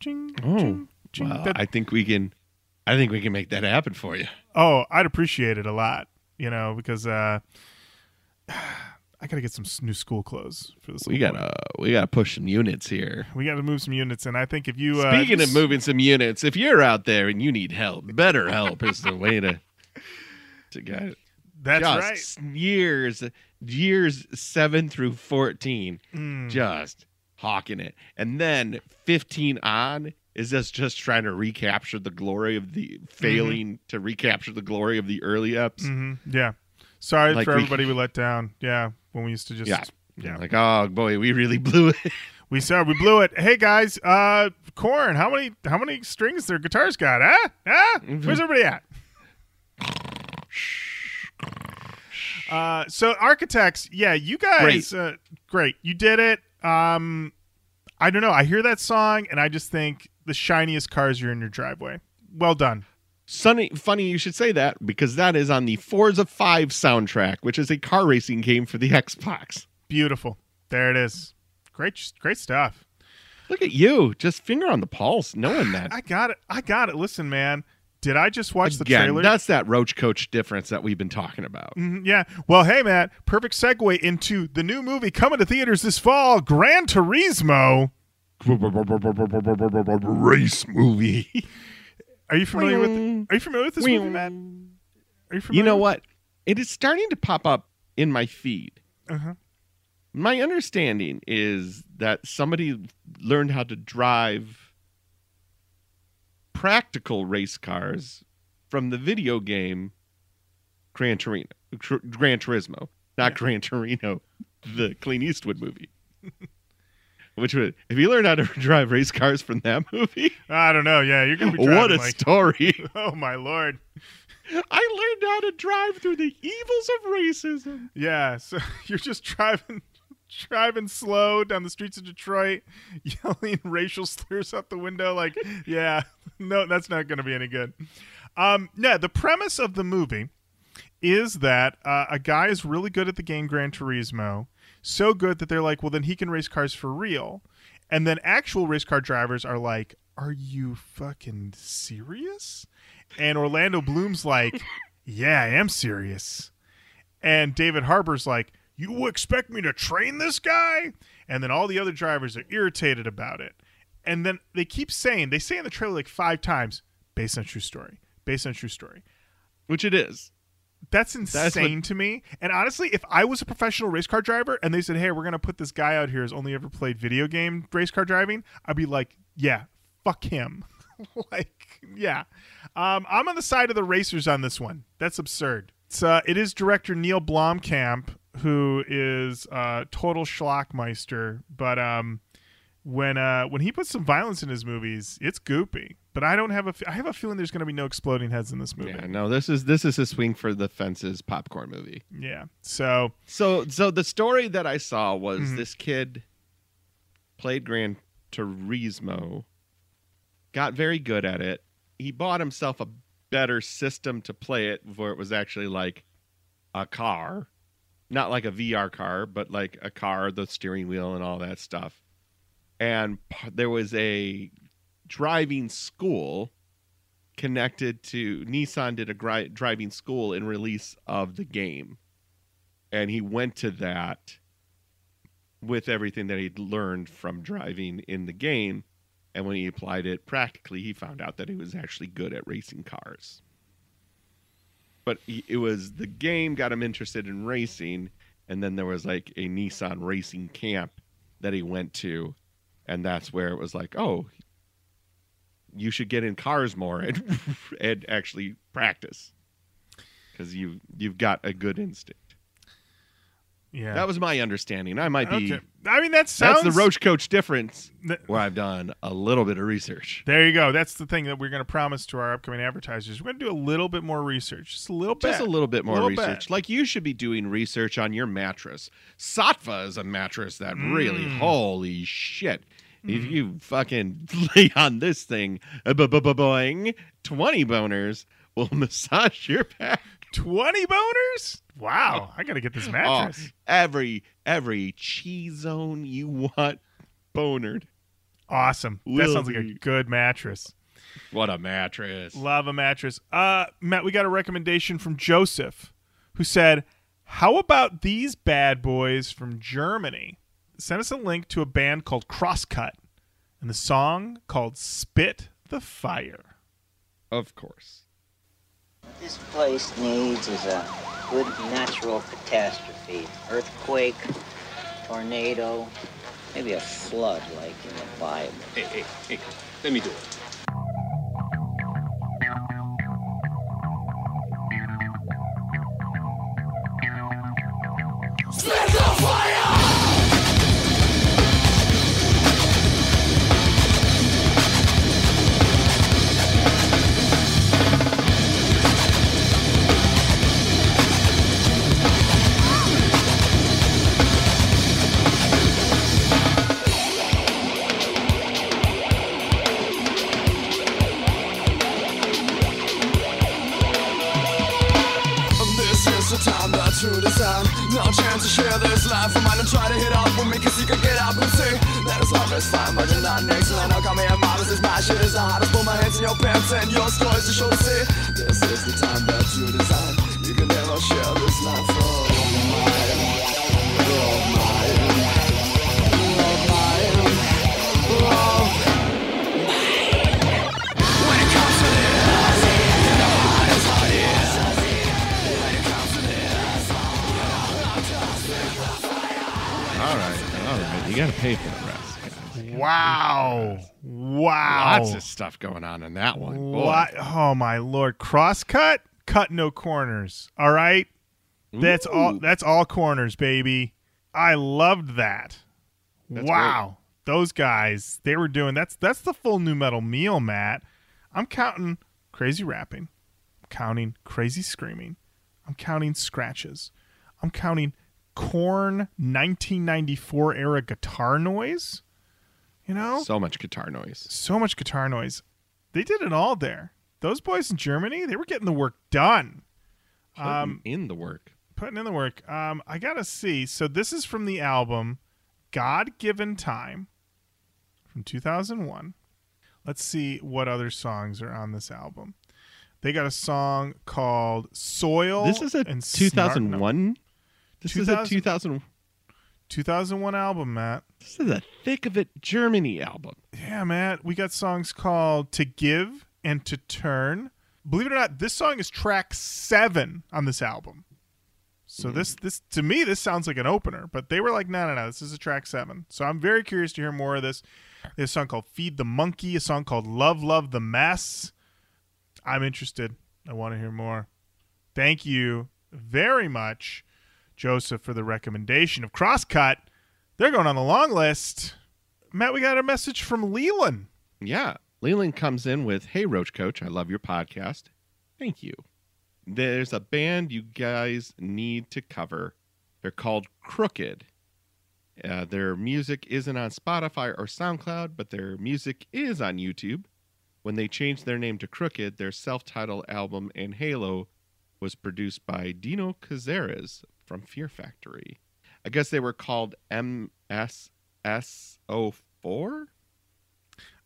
Speaker 4: ching
Speaker 5: Oh,
Speaker 4: ching ching.
Speaker 5: Well,
Speaker 4: That-
Speaker 5: I think we can. I think we can make that happen for you.
Speaker 4: Oh, I'd appreciate it a lot, you know, because uh, I got to get some new school clothes for this.
Speaker 5: We gotta we gotta push some units here.
Speaker 4: We got to move some units, and I think if you uh,
Speaker 5: Speaking
Speaker 4: just-
Speaker 5: of moving some units, if you're out there and you need help, better help is the way to to get it.
Speaker 4: that's
Speaker 5: just
Speaker 4: right.
Speaker 5: years years seven through fourteen,
Speaker 4: Mm.
Speaker 5: just hawking it, and then fifteen on is us just trying to recapture the glory of the failing to recapture the glory of the early eps.
Speaker 4: Mhm. Yeah. Sorry
Speaker 5: Like
Speaker 4: for
Speaker 5: we-
Speaker 4: everybody we let down. Yeah, when we used to just
Speaker 5: Yeah.
Speaker 4: yeah.
Speaker 5: Like, oh boy, we really blew it.
Speaker 4: We said we blew it. Hey guys, uh, Korn. How many how many strings their guitars got? Huh? Huh?
Speaker 5: Mm-hmm.
Speaker 4: Where's everybody at? Uh, so architects, yeah, you guys, Uh, great, you did it. Um, I don't know. I hear that song and I just think the shiniest cars are in your driveway. Well done.
Speaker 5: Sunny, funny you should say that because that is on the Forza 5 soundtrack, which is a car racing game for the Xbox.
Speaker 4: Beautiful. There it is. Great, great stuff.
Speaker 5: Look at you, just finger on the pulse, knowing that.
Speaker 4: I got it. I got it. Listen, man. Did I just watch the
Speaker 5: Again,
Speaker 4: trailer?
Speaker 5: that's that Roach Koach difference that we've been talking about.
Speaker 4: Mhm, yeah. Well, hey, Matt. Perfect segue into the new movie coming to theaters this fall, Gran Turismo.
Speaker 5: Race movie.
Speaker 4: Are you familiar with? Are you familiar with this movie, Matt? Are you familiar?
Speaker 5: You know what? It is starting to pop up in my feed.
Speaker 4: Uh-huh.
Speaker 5: My understanding is that somebody learned how to drive practical race cars from the video game Gran Torino, Tr- Gran Turismo, not Gran Torino, the Clint Eastwood movie. Which would, have you learned how to drive race cars from that movie,
Speaker 4: I don't know. Yeah, you're gonna be driving, what
Speaker 5: a
Speaker 4: like.
Speaker 5: story!
Speaker 4: Oh my lord.
Speaker 5: I learned how to drive through the evils of racism.
Speaker 4: Yeah. So you're just driving, driving slow down the streets of Detroit, yelling racial slurs out the window. Like, yeah, no, that's not gonna be any good. Um, yeah. The premise of the movie is that uh, a guy is really good at the game Gran Turismo, so good that they're like, well, then he can race cars for real. And then actual race car drivers are like, are you fucking serious? And Orlando Bloom's like, yeah, I am serious. And David Harbour's like, you expect me to train this guy? And then all the other drivers are irritated about it. And then they keep saying, they say in the trailer like five times, based on true story, based on true story.
Speaker 5: Which it is.
Speaker 4: That's
Speaker 5: That's
Speaker 4: insane to me. And honestly, if I was a professional race car driver and they said, "Hey, we're gonna put this guy out here who's only ever played video game race car driving," I'd be like, "Yeah, fuck him." like, yeah, um, I'm on the side of the racers on this one. That's absurd. It's uh, it is director Neil Blomkamp who is uh, total schlockmeister, but um, when uh, when he puts some violence in his movies, it's goopy. But I don't have a f- I have a feeling there's going to be no exploding heads in this movie.
Speaker 5: Yeah, no, this is this is a swing for the fences popcorn movie.
Speaker 4: yeah. So
Speaker 5: So so the story that I saw was
Speaker 4: Mhm.
Speaker 5: this kid played Gran Turismo, got very good at it. He bought himself a better system to play it where it was actually like a car. Not like a VR car, but like a car, the steering wheel and all that stuff. And there was a driving school connected to Nissan did a gri- driving school in release of the game and he went to that with everything that he'd learned from driving in the game. And when he applied it practically, he found out that he was actually good at racing cars. But it was the game got him interested in racing. And then there was like a Nissan racing camp that he went to. And that's where it was like, oh, you should get in cars more and, and actually practice because you you've got a good instinct.
Speaker 4: Yeah.
Speaker 5: That was my understanding. I might be.
Speaker 4: okay. I mean, that sounds.
Speaker 5: That's the Roach Koach difference,
Speaker 4: Th-
Speaker 5: where I've done a little bit of research.
Speaker 4: There you go. That's the thing that we're going to promise to our upcoming advertisers. We're going to do a little bit more research, just a little bit,
Speaker 5: Just a little bit more
Speaker 4: Little
Speaker 5: research.
Speaker 4: bit.
Speaker 5: Like you should be doing research on your mattress. Saatva is a mattress that really,
Speaker 4: Mm.
Speaker 5: holy shit. If you fucking lay on this thing, uh, bu- bu- bu- boing, 20 boners will massage your back.
Speaker 4: Twenty boners. Wow, I got to get this mattress.
Speaker 5: Oh, every every cheese zone you want bonered.
Speaker 4: Awesome. That
Speaker 5: Will
Speaker 4: sounds like a good mattress.
Speaker 5: What a mattress.
Speaker 4: Love a mattress. Uh, Matt, we got a recommendation from Joseph, who said, "How about these bad boys from Germany?" Send us a link to a band called Crosscut, and the song called "Spit the Fire."
Speaker 5: Of course.
Speaker 2: This place needs is a good natural catastrophe. Earthquake, tornado, maybe a flood like in the Bible.
Speaker 5: Hey, hey, hey, let me do it. Got to pay for the rest. guys.
Speaker 4: Wow! Wow!
Speaker 5: Lots of stuff going on in that one.
Speaker 4: What? Oh my lord! Crosscut, cut no corners. All right, that's all. That's all corners, baby. I loved that.
Speaker 5: That's
Speaker 4: wow, those guys, they were doing that's that's the full nu metal meal, Matt. I'm counting crazy rapping. I'm counting crazy screaming. I'm counting scratches. I'm counting Korn 1994 era guitar noise. You know,
Speaker 5: So much guitar noise.
Speaker 4: so much guitar noise. They did it all there. Those boys in Germany, they were getting the work done,
Speaker 5: Um, in the work.
Speaker 4: putting in the work. Um, I gotta see. So this is from the album "God Given Time" from 2001. Let's see what other songs are on this album. They got a song called "Soil."
Speaker 5: This is a
Speaker 4: and Smart-
Speaker 5: 2001. This is a
Speaker 4: 2000
Speaker 5: 2000.
Speaker 4: 2001 album, Matt.
Speaker 5: This is a thick of it Germany album.
Speaker 4: Yeah, Matt. We got songs called To Give and To Turn. Believe it or not, this song is track seven on this album. So mm-hmm. this this to me this sounds like an opener, but they were like, no, no, no, this is a track seven. So I'm very curious to hear more of this. There's a song called Feed the Monkey, a song called Love Love the Mess. I'm interested. I want to hear more. Thank you very much, Joseph, for the recommendation of Crosscut. They're going on the long list. Matt, we got a message from Leland.
Speaker 5: Yeah. Leland comes in with, Hey, Roach Koach, I love your podcast. Thank you. There's a band you guys need to cover. They're called Crooked. Uh, their music isn't on Spotify or SoundCloud, but their music is on YouTube. When they changed their name to Crooked, their self titled album and Halo was produced by Dino Cazares from Fear Factory. I guess they were called MSS04?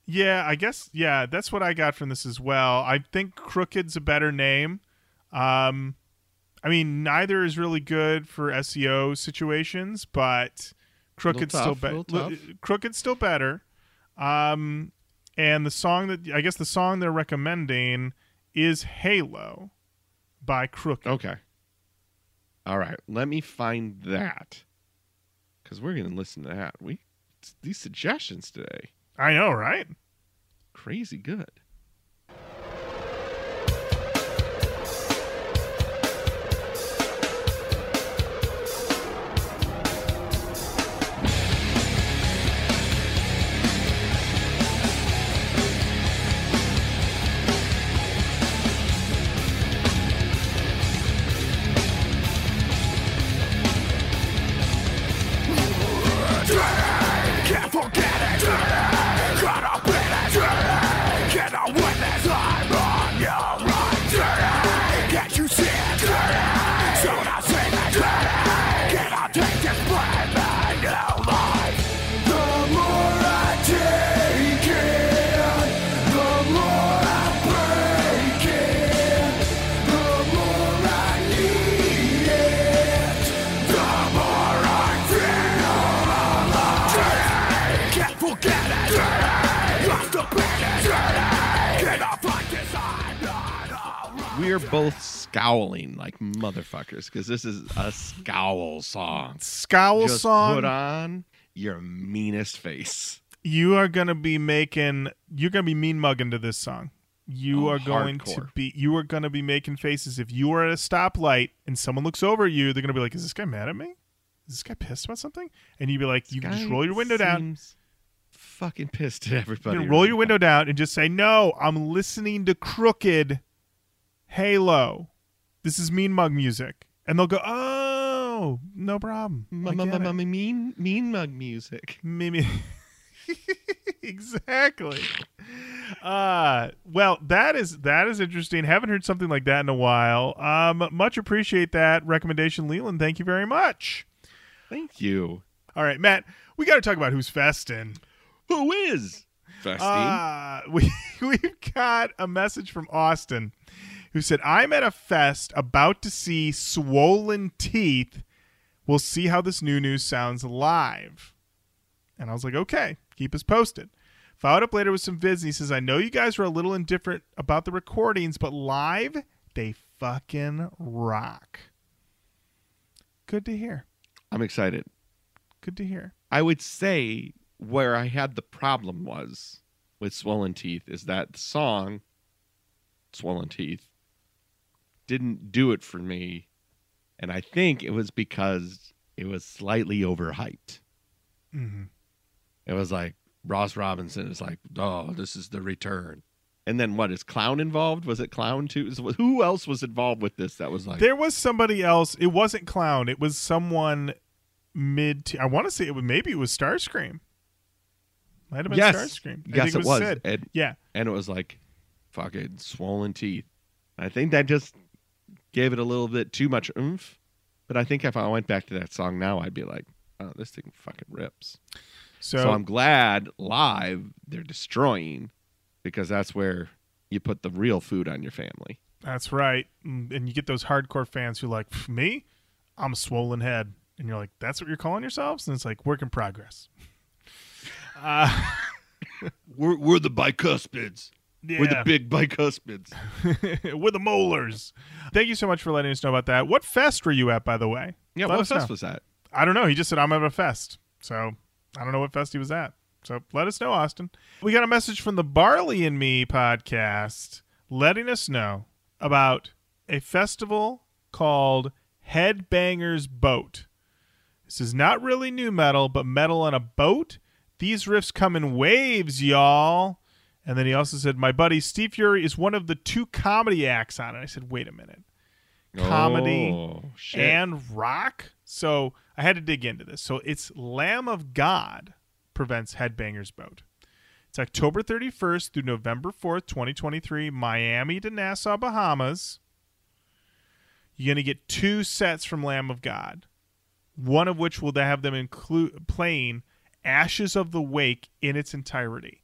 Speaker 4: Yeah, I guess yeah, that's what I got from this as well. I think Crooked's a better name. Um I mean, neither is really good for SEO situations, but Crooked's
Speaker 5: Little
Speaker 4: still better. Crooked's still better. Um, and the song that I guess the song they're recommending is "Halo" by Crooked.
Speaker 5: Okay. All right. Let me find that because we're gonna listen to that. We these suggestions today
Speaker 4: I know, right?
Speaker 5: crazy good. We are both scowling like motherfuckers because this is a scowl song.
Speaker 4: Scowl
Speaker 5: Just
Speaker 4: song.
Speaker 5: put on your meanest face.
Speaker 4: you are gonna be making. You're gonna be mean mugging to this song. You
Speaker 5: Oh,
Speaker 4: are going to be. You are gonna be making faces. If you are at a stoplight and someone looks over at you, they're gonna be like, "Is this guy mad at me? Is this guy pissed about something?" And you'd be like, "You can just roll your window down."
Speaker 5: Fucking pissed at everybody.
Speaker 4: can roll
Speaker 5: right
Speaker 4: your
Speaker 5: now.
Speaker 4: window down and just say, "No, I'm listening to Crooked Halo. This is Mean Mug music." And they'll go, "Oh, no problem." I
Speaker 5: M-
Speaker 4: get
Speaker 5: m- mean mean mug music.
Speaker 4: Maybe exactly. Uh well, that is that is interesting. Haven't heard something like that in a while. Um, much appreciate that recommendation, Leland. Thank you very much.
Speaker 5: Thank you.
Speaker 4: All right, Matt, we got to talk about who's festin'.
Speaker 5: Who is Festing?
Speaker 4: Uh, we we've got a message from Austin who said, "I'm at a fest about to see Swollen Teeth. We'll see how this new news sounds live." And I was like, "Okay, keep us posted." Followed up later with some vids, and he says, "I know you guys were a little indifferent about the recordings, but live they fucking rock." Good to hear.
Speaker 5: I'm excited.
Speaker 4: Good to hear.
Speaker 5: I would say where I had the problem was with Swollen Teeth is that the song Swollen Teeth didn't do it for me. And I think it was because it was slightly overhyped.
Speaker 4: hmm
Speaker 5: It was like Ross Robinson is like, oh, this is the return. And then what is Clown involved? Was it Clown too? Who else was involved with this that was like,
Speaker 4: There was somebody else. It wasn't Clown. It was someone mid. I want to say it was maybe it was Starscream. Might have been
Speaker 5: yes,
Speaker 4: Starscream. I
Speaker 5: yes,
Speaker 4: think
Speaker 5: it was.
Speaker 4: Sid.
Speaker 5: And,
Speaker 4: Yeah,
Speaker 5: and it was like fucking swollen teeth. I think that just gave it a little bit too much oomph. But I think if I went back to that song now, I'd be like, oh, this thing fucking rips.
Speaker 4: so,
Speaker 5: So, I'm glad live they're destroying because that's where you put the real food on your family.
Speaker 4: that's right. Mm, And you get those hardcore fans who are like me. I'm a swollen head, and you're like, that's what you're calling yourselves, and it's like work in progress. Uh,
Speaker 5: We're, we're the bicuspids.
Speaker 4: yeah.
Speaker 5: We're the big bicuspids.
Speaker 4: We're the molars. Thank you so much for letting us know about that. What fest were you at, by the way?
Speaker 5: Yeah,
Speaker 4: Let
Speaker 5: what fest
Speaker 4: know.
Speaker 5: was that?
Speaker 4: I don't know. He just said I'm at a fest. So I don't know what fest he was at. So let us know, Austin. We got a message from the Barley and Me podcast letting us know about a festival called Headbangers Boat. This is not really nu metal, but metal on a boat. These riffs come in waves, y'all. And then he also said, My buddy Steve Fury is one of the two comedy acts on it. I said, Wait a minute comedy
Speaker 5: Oh,
Speaker 4: and rock. So I had to dig into this. So it's Lamb of God prevents Headbangers Boat. It's October 31st through November 4th, 2023, Miami to Nassau, Bahamas. You're going to get two sets from Lamb of God, one of which will have them include playing Ashes of the Wake in its entirety.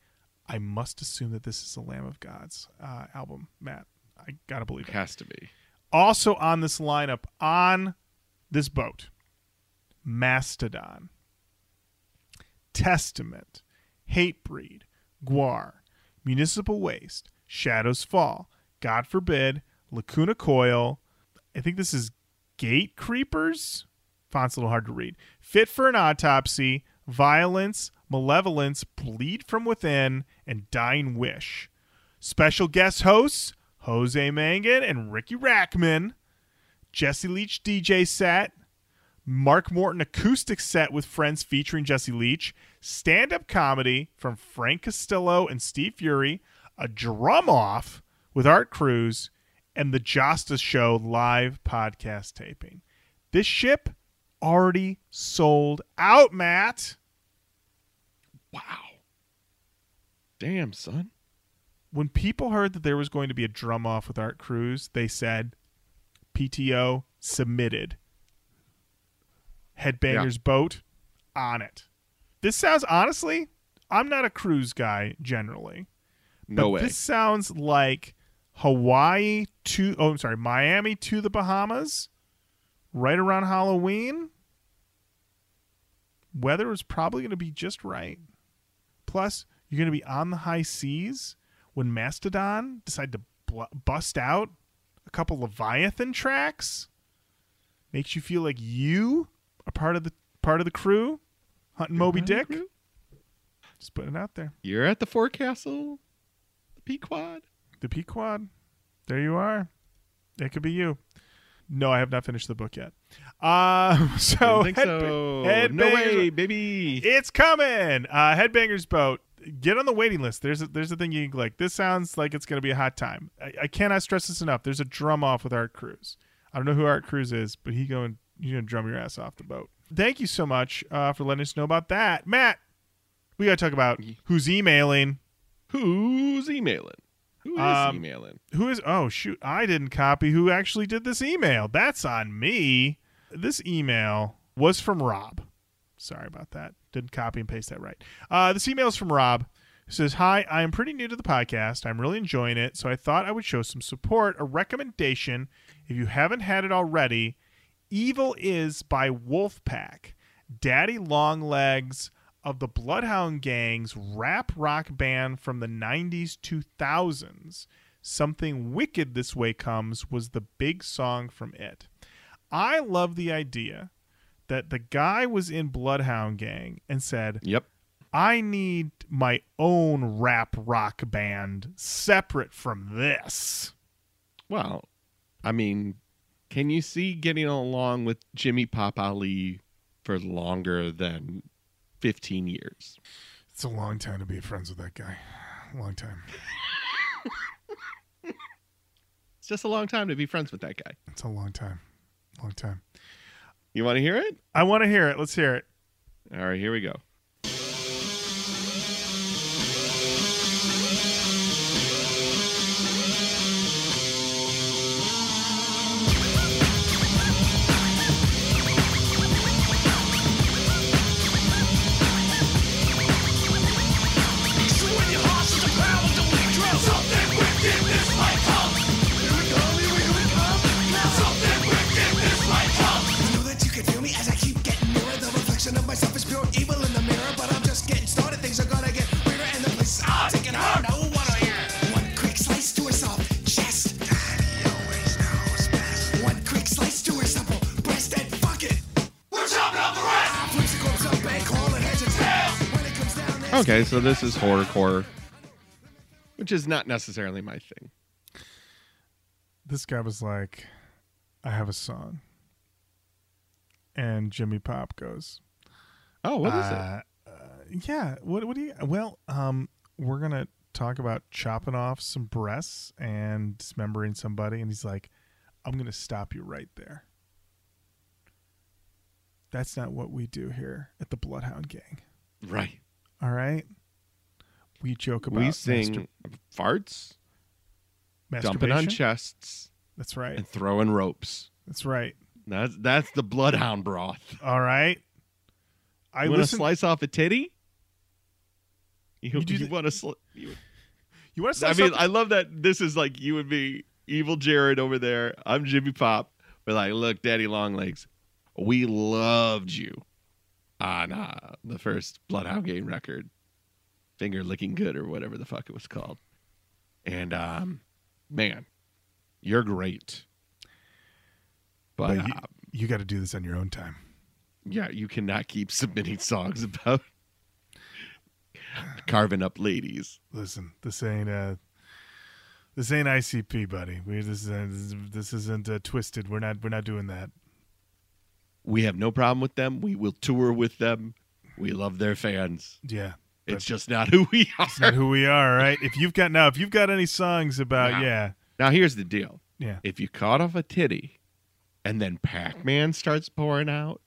Speaker 4: I must assume that this is the Lamb of God's uh, album, Matt. I got to believe it
Speaker 5: has to be.
Speaker 4: also on this lineup on this boat mastodon Testament, Hatebreed, Gwar, Municipal Waste, Shadows Fall, God Forbid, Lacuna Coil. I think this is Gate Creepers. Font's a little hard to read. Fit for an Autopsy, Violence, Malevolence, Bleed from Within, and Dying Wish. Special guest hosts Jose Mangin and Riki Rachtman. Jesse Leach DJ set. Mark Morton acoustic set with friends featuring Jesse Leach. Stand up comedy from Frank Castillo and Steve Fury. A drum off with Art Cruz. And the Jasta Show live podcast taping. This ship already sold out, Matt.
Speaker 5: Wow. Damn, son.
Speaker 4: when people heard that there was going to be a drum off with Art Cruz, they said PTO submitted. Headbangers boat on it. This sounds honestly, I'm not a cruise guy generally.
Speaker 5: No
Speaker 4: but
Speaker 5: way.
Speaker 4: This sounds like Hawaii to oh I'm sorry, Miami to the Bahamas right around Halloween. Weather is probably going to be just right. Plus, you're going to be on the high seas when Mastodon decide to bl- bust out a couple Leviathan tracks. Makes you feel like you are part of the part of the crew hunting Moby
Speaker 5: part of the
Speaker 4: Dick. Just putting it out there.
Speaker 5: You're at the forecastle, the Pequod.
Speaker 4: The Pequod. There you are. It could be you. No, I have not finished the book yet. Um, so,
Speaker 5: I don't think
Speaker 4: Headba-
Speaker 5: so.
Speaker 4: Headbangers-
Speaker 5: No way, baby.
Speaker 4: It's coming. Uh, Headbangers Boat. Get on the waiting list. There's a, there's a thing you can click. This sounds like it's going to be a hot time. I, I cannot stress this enough. There's a drum off with Art Cruz. I don't know who Art Cruz is, but he going he's going to drum your ass off the boat. Thank you so much uh, for letting us know about that, Matt. We got to talk about who's emailing.
Speaker 5: Who's emailing? Who is
Speaker 4: Um,
Speaker 5: emailing?
Speaker 4: Who is? Oh shoot! I didn't copy who actually did this email. That's on me. This email was from Rob. Sorry about that. Didn't copy and paste that right. Uh, this email is from Rob. Says, "Hi, I am pretty new to the podcast. I'm really enjoying it, so I thought I would show some support. A recommendation, if you haven't had it already, Evil is by Wolfpac, Daddy Longlegs of the Bloodhound Gang's rap rock band from the 90s 2000s. Something Wicked This Way Comes was the big song from it. I love the idea that the guy was in Bloodhound Gang and said,
Speaker 5: Yep.
Speaker 4: I need my own rap rock band separate from this.
Speaker 5: Well, I mean, can you see getting along with Jimmy Pop Ali for longer than 15 years?
Speaker 4: It's a long time to be friends with that guy. Long time.
Speaker 5: It's just a long time to be friends with that guy.
Speaker 4: It's a long time. Long time.
Speaker 5: You want to hear it?
Speaker 4: I want to hear it. Let's hear it.
Speaker 5: All right, here we go. Okay, so this is horrorcore, which is not necessarily my thing.
Speaker 4: This guy was like, I have a song. And Jimmy Pop goes,
Speaker 5: Oh, what is it?
Speaker 4: uh, uh, yeah. What, what do you, well, um, we're going to talk about chopping off some breasts and dismembering somebody. And he's like, I'm going to stop you right there. That's not what we do here at the Bloodhound Gang.
Speaker 5: Right.
Speaker 4: All right. We joke about
Speaker 5: We sing
Speaker 4: mastur-
Speaker 5: farts, dumping on chests,
Speaker 4: That's right.
Speaker 5: and throwing ropes.
Speaker 4: That's right.
Speaker 5: That's that's the bloodhound broth.
Speaker 4: All right. I
Speaker 5: You want to slice off a titty? You,
Speaker 4: You
Speaker 5: you want to? Sli- you,
Speaker 4: you want to?
Speaker 5: I mean, I love that. This is like you and me, evil Jared over there. I'm Jimmy Pop. We're like, look, Daddy Longlegs, we loved you. On uh, the first Bloodhound Gang record, Finger Licking Good or whatever the fuck it was called. And um, man, you're great. But
Speaker 4: But you,
Speaker 5: uh,
Speaker 4: you got to do this on your own time.
Speaker 5: yeah, you cannot keep submitting songs about carving up ladies.
Speaker 4: Listen, this ain't uh this ain't ICP, buddy. We this is this isn't uh, twisted. We're not we're not doing that.
Speaker 5: We have no problem with them. We will tour with them. We love their fans.
Speaker 4: Yeah.
Speaker 5: It's just not who we are.
Speaker 4: It's not who we are, right? If you've got now, if you've got any songs about
Speaker 5: Wow.
Speaker 4: yeah,
Speaker 5: Now here's the deal.
Speaker 4: yeah,
Speaker 5: If you cut off a titty and then Pac-Man starts pouring out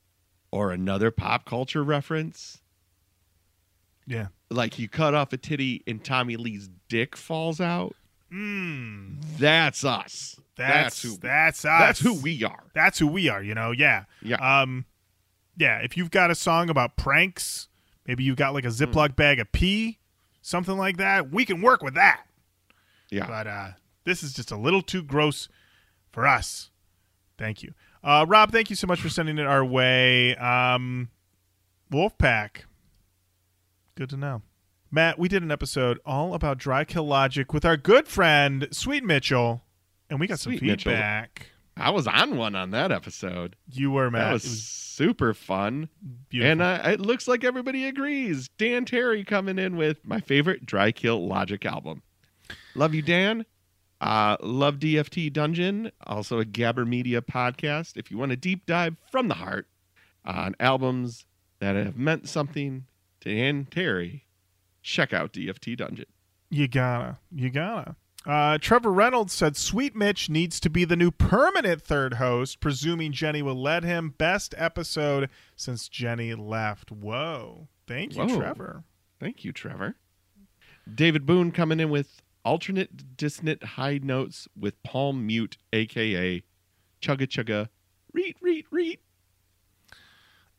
Speaker 5: or another pop culture reference,
Speaker 4: yeah.
Speaker 5: like you cut off a titty and Tommy Lee's dick falls out,
Speaker 4: Mm,
Speaker 5: that's us.
Speaker 4: that's
Speaker 5: who
Speaker 4: that's us.
Speaker 5: that's who we are.
Speaker 4: That's who we are. You know, yeah.
Speaker 5: Yeah.
Speaker 4: Um, yeah. If you've got a song about pranks, maybe you've got like a
Speaker 5: Hmm.
Speaker 4: Ziploc bag of pee, something like that. We can work with that.
Speaker 5: yeah.
Speaker 4: But uh, this is just a little too gross for us. Thank you, uh, Rob. Thank you so much for sending it our way. Um, Wolfpac. Good to know. Matt, we did an episode all about dry kill logic with our good friend Sweet Mitchell, and we got some
Speaker 5: Sweet Mitchell.
Speaker 4: feedback.
Speaker 5: I was on one on that episode.
Speaker 4: You were Matt.
Speaker 5: That was,
Speaker 4: it was
Speaker 5: super fun.
Speaker 4: beautiful.
Speaker 5: And uh, it looks like everybody agrees. Dan Terry coming in with my favorite Dry Kill Logic album. Love you, Dan. Uh, love DFT Dungeon, also a Gabber Media podcast. If you want a deep dive from the heart on albums that have meant something to Dan Terry, check out DFT Dungeon.
Speaker 4: You gotta. You gotta. Uh, Trevor Reynolds said Sweet Mitch needs to be the new permanent third host, presuming Jenny will let him. Best episode since Jenny left. Whoa. Thank you,
Speaker 5: Whoa.
Speaker 4: Trevor.
Speaker 5: Thank you, Trevor. David Boone coming in with alternate dissonant high notes with palm mute, aka chugga chugga, reet reet reet.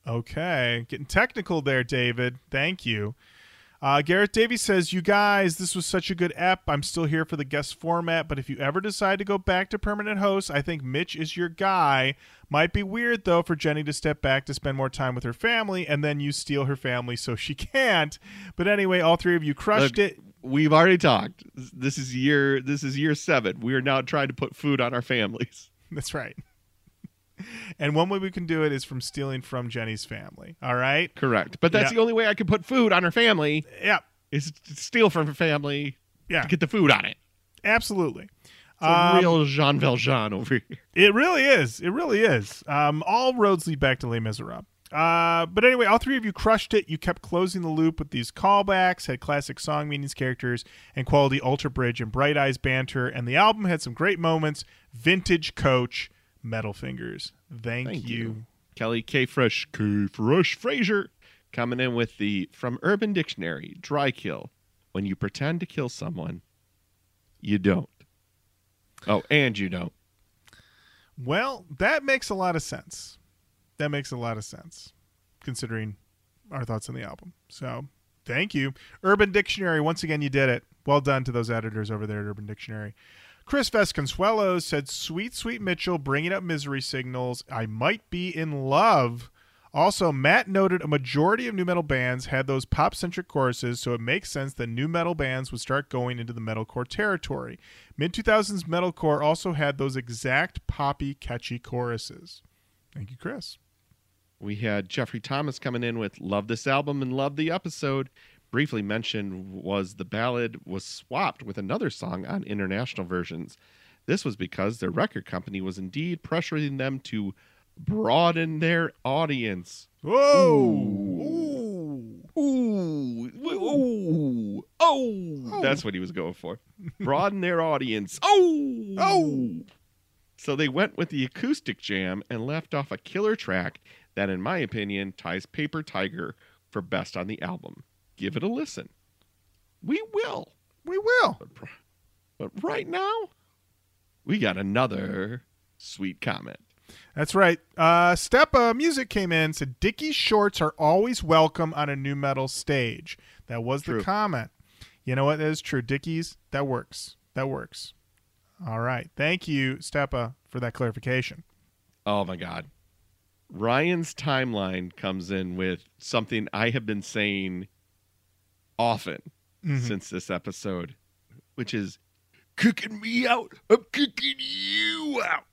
Speaker 4: Okay. Getting technical there, David. Thank you. Uh, Garrett Davies says, You guys, this was such a good ep. I'm still here for the guest format, but if you ever decide to go back to permanent host, I think Mitch is your guy. Might be weird, though, for Jenny to step back to spend more time with her family, and then you steal her family so she can't. But anyway, all three of you crushed
Speaker 5: Look,
Speaker 4: it.
Speaker 5: We've already talked. This is year. This is year seven. We are now trying to put food on our families.
Speaker 4: That's right. And one way we can do it is from stealing from Jenny's family. All right?
Speaker 5: Correct. But that's
Speaker 4: Yeah.
Speaker 5: the only way I can put food on her family
Speaker 4: Yep.
Speaker 5: is steal from her family
Speaker 4: Yeah.
Speaker 5: to get the food on it.
Speaker 4: Absolutely.
Speaker 5: It's a
Speaker 4: Um,
Speaker 5: real Jean Valjean over here.
Speaker 4: It really is. It really is. Um, all roads lead back to Les Miserables. Uh, but anyway, all three of you crushed it. You kept closing the loop with these callbacks, had classic song meanings, characters, and quality Alter Bridge and Bright Eyes banter. And the album had some great moments. Vintage Coach, Metal Fingers. Thank,
Speaker 5: Thank
Speaker 4: you.
Speaker 5: you. Kelly K. Fresh, K. Fresh Fraser, coming in with the from Urban Dictionary dry kill. When you pretend to kill someone, you don't. Oh, and you don't.
Speaker 4: Well, that makes a lot of sense. That makes a lot of sense, considering our thoughts on the album. So, thank you, Urban Dictionary. Once again, you did it. Well done to those editors over there at Urban Dictionary. Chris Vasconcelos said, "Sweet, sweet Mitchell, bringing up misery signals. I might be in love." Also, Matt noted a majority of nu metal bands had those pop centric choruses, so it makes sense that nu metal bands would start going into the metalcore territory. Mid 2000s metalcore also had those exact poppy, catchy choruses. Thank you, Chris.
Speaker 5: We had Jeffrey Thomas coming in with Love this album and love the episode. Briefly mentioned was the ballad was swapped with another song on international versions. This was because their record company was indeed pressuring them to broaden their audience.
Speaker 4: Whoa!
Speaker 5: Ooh, ooh, oh. oh, that's what he was going for. Broaden their audience. Oh,
Speaker 4: Oh.
Speaker 5: So they went with the acoustic jam and left off a killer track that, in my opinion, ties Paper Tiger for best on the album. Give it a listen. We will.
Speaker 4: We will.
Speaker 5: But right now, we got another sweet comment.
Speaker 4: That's right. Uh, Stepa Music came in said Dickie's shorts are always welcome on a nu metal stage. That was the comment. You know what? That is true. Dickie's, that works. That works. All right. Thank you, Stepa, for that clarification.
Speaker 5: Oh my God. Ryan's timeline comes in with something I have been saying often
Speaker 4: Mhm.
Speaker 5: since this episode, which is kicking me out. I'm kicking you out.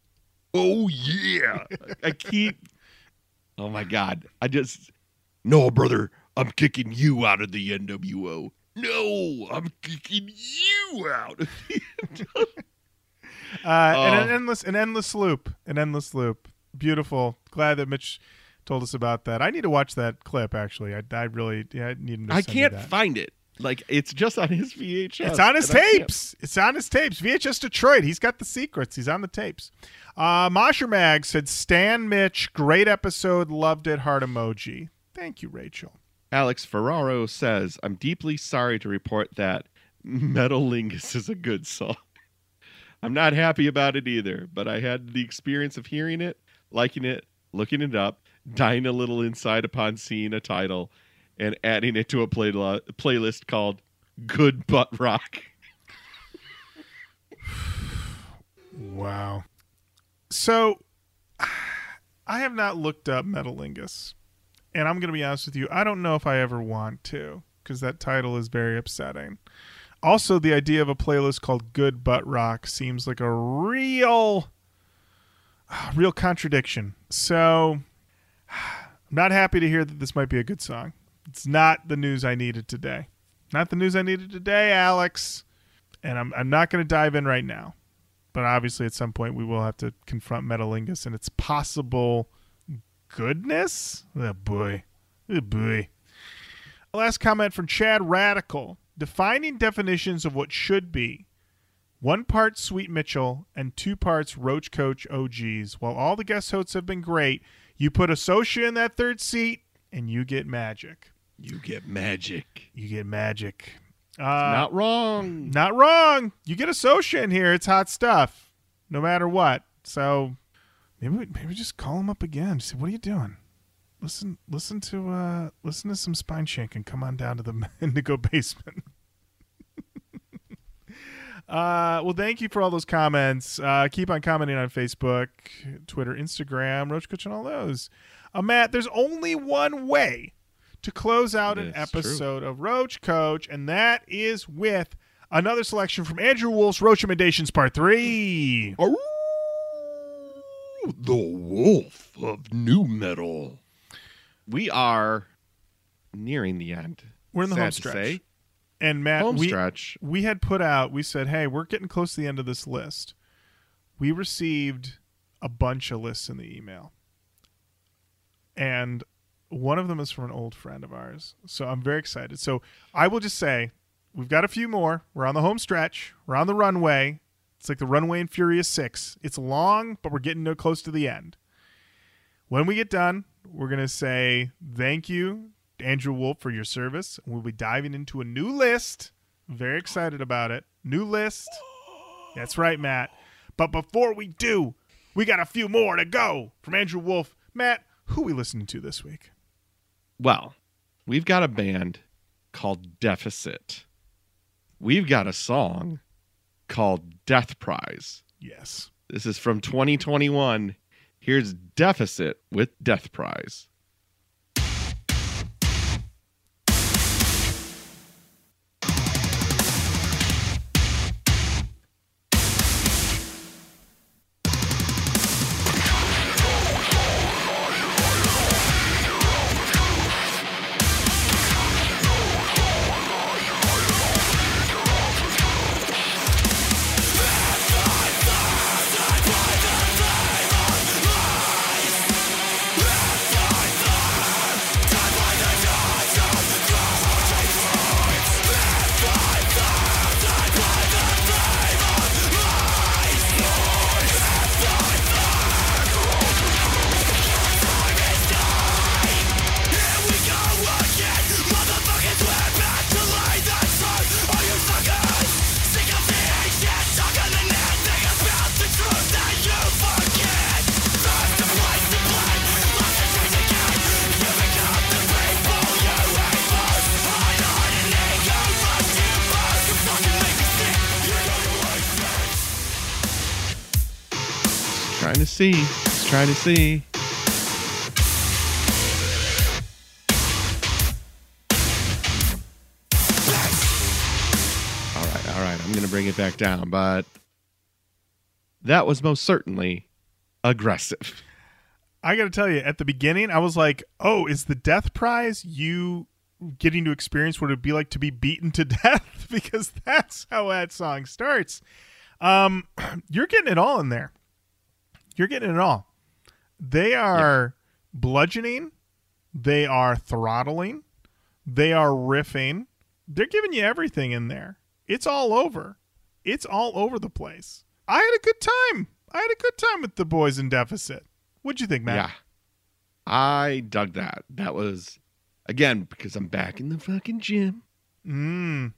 Speaker 5: Oh yeah. I keep Oh my god. I just No, brother, I'm kicking you out of the NWO. No, I'm kicking you out.
Speaker 4: Uh, and an
Speaker 5: Oh.
Speaker 4: endless, an endless loop, an endless loop. Beautiful. Glad that Mitch told us about that. I need to watch that clip. Actually, I, I really, yeah, I need to
Speaker 5: I can't find it. Like it's just on his VHS.
Speaker 4: It's on his
Speaker 5: and I can't-
Speaker 4: tapes. It's on his tapes. VHS Detroit. He's got the secrets. He's on the tapes. Uh, Mosher Mag said, Stan Mitch, great episode. Loved it. Heart emoji. Thank you, Rachel.
Speaker 5: Alex Ferraro says, I'm deeply sorry to report that Metalingus is a good song. I'm not happy about it either, but I had the experience of hearing it, liking it, looking it up, dying a little inside upon seeing a title, and adding it to a playlo- playlist called Good Butt Rock.
Speaker 4: Wow. So, I have not looked up Metalingus. And I'm going to be honest with you, I don't know if I ever want to because that title is very upsetting. Also, the idea of a playlist called Good Butt Rock seems like a real, real contradiction. So, I'm not happy to hear that this might be a good song. It's not the news I needed today. Not the news I needed today, Alex. And I'm, I'm not going to dive in right now but obviously at some point we will have to confront Metalingus and its possible goodness. Oh boy. Oh boy. A Last comment from Chad Radical. Defining definitions of what should be. One part Sweet Mitchell and two parts Roach Koach OGs. While all the guest hosts have been great, you put Associa in that third seat and you get magic.
Speaker 5: You get magic.
Speaker 4: You get magic. Uh,
Speaker 5: Not wrong.
Speaker 4: not wrong. You get Associa in here. It's hot stuff, no matter what. So maybe we, maybe just call him up again. Say, what are you doing? Listen, listen to uh, listen to some Spineshank and come on down to the Indigo basement. Uh, well, thank you for all those comments. Uh, keep on commenting on Facebook, Twitter, Instagram, Roach Koach, and all those. Uh, Matt, there's only one way to close out an
Speaker 5: That's true.
Speaker 4: episode of Roach Koach, and that is with another selection from Andrew Wolfe's Roach Recommendations Part 3.
Speaker 5: The wolf of nu metal. We are nearing the end.
Speaker 4: We're in the
Speaker 5: Sad
Speaker 4: home
Speaker 5: to
Speaker 4: stretch. And Matt,
Speaker 5: home
Speaker 4: we,
Speaker 5: stretch.
Speaker 4: we had put out, we said, hey, we're getting close to the end of this list. We received a bunch of lists in the email. And one of them is from an old friend of ours. So I'm very excited. So I will just say, we've got a few more. We're on the home stretch, we're on the runway. It's like the runway in Furious 6. It's long, but we're getting no- close to the end. When we get done, we're going to say thank you, Andrew Wolfe, for your service. We'll be diving into a new list. Very excited about it. New list. That's right, Matt. But before we do, we got a few more to go from Andrew Wolfe. Matt, who we listening to this week?
Speaker 5: Well, we've got a band called Deficit. We've got a song called Death Prize.
Speaker 4: Yes.
Speaker 5: This is from 2021. Here's Deficit with Death Prize. see. Let's try to see. All right, all right. I'm going to bring it back down, but that was most certainly aggressive.
Speaker 4: I got to tell you, at the beginning, I was like, oh, is the death prize you getting to experience what it would be like to be beaten to death because that's how that song starts. Um, you're getting it all in there. You're getting it all. They are bludgeoning. They are throttling. They are riffing. They're giving you everything in there. It's all over. It's all over the place. I had a good time. I had a good time with the boys in deficit. What'd you think, Matt?
Speaker 5: Yeah. I dug that. That was again because I'm back in the fucking gym.
Speaker 4: Mm.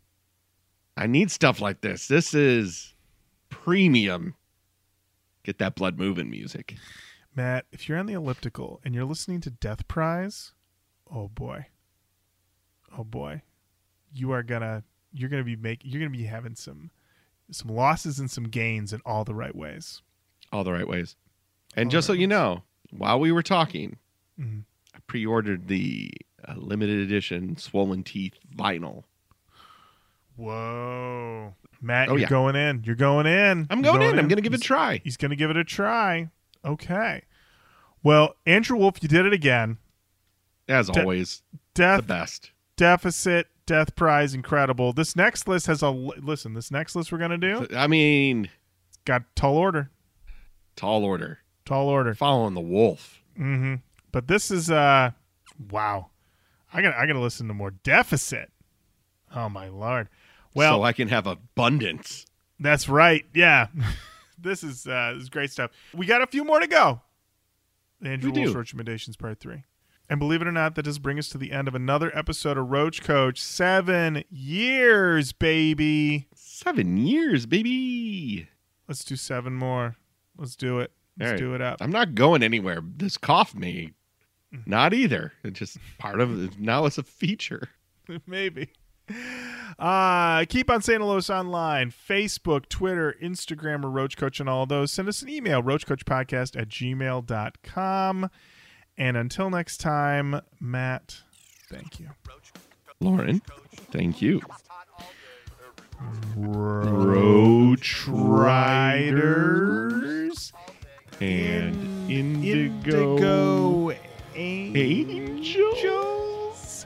Speaker 5: I need stuff like this. This is premium. Get that blood moving music.
Speaker 4: Matt, if you're on the elliptical and you're listening to Death Prize, oh boy. Oh boy. You are gonna you're gonna be making you're gonna be having some some losses and some gains in all the right ways.
Speaker 5: All the right ways. And
Speaker 4: All
Speaker 5: just so
Speaker 4: right
Speaker 5: you know, while we were talking,
Speaker 4: Mhm.
Speaker 5: I pre-ordered the uh, limited edition Swollen Teeth vinyl.
Speaker 4: Whoa. Matt,
Speaker 5: Oh,
Speaker 4: you're
Speaker 5: yeah.
Speaker 4: going in. You're going in.
Speaker 5: I'm
Speaker 4: You're
Speaker 5: going in. I'm going to give it a try.
Speaker 4: He's going to give it a try. Okay. Well, Andrew Wolfe, you did it again.
Speaker 5: As
Speaker 4: De-
Speaker 5: always, the
Speaker 4: Death
Speaker 5: best.
Speaker 4: deficit, death prize, incredible. This next list has a listen. This next list we're gonna do
Speaker 5: I mean,
Speaker 4: got tall order,
Speaker 5: tall order.
Speaker 4: tall order.
Speaker 5: Following the wolf.
Speaker 4: Mm-hmm. But this is uh, wow. I got I got to listen to more deficit. Oh my lord. Well,
Speaker 5: so I can have abundance.
Speaker 4: That's right. Yeah. this is uh this is great stuff. We got a few more to go. Andrew Wolfe's Recommendations Part 3. And believe it or not, that does bring us to the end of another episode of Roach Koach. Seven years, baby.
Speaker 5: Seven years, baby.
Speaker 4: Let's do seven more. Let's do it. Let's
Speaker 5: right.
Speaker 4: do it up.
Speaker 5: I'm not going anywhere. This cough may
Speaker 4: Mm.
Speaker 5: not either. It's just part of it. Now it's a feature.
Speaker 4: Maybe. Uh, keep on saying hello online Facebook, Twitter, Instagram, or Roach Koach, and all those. Send us an email, roachkoachpodcast at gmail.com. And until next time, Matt, thank you.
Speaker 5: Lorin, thank you.
Speaker 4: Roach Riders
Speaker 5: and indigo,
Speaker 4: Indigo
Speaker 5: angels.
Speaker 4: Angels.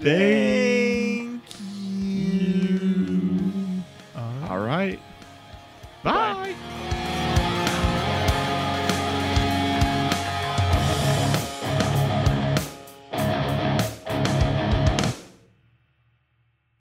Speaker 5: Thank Bye. Bye.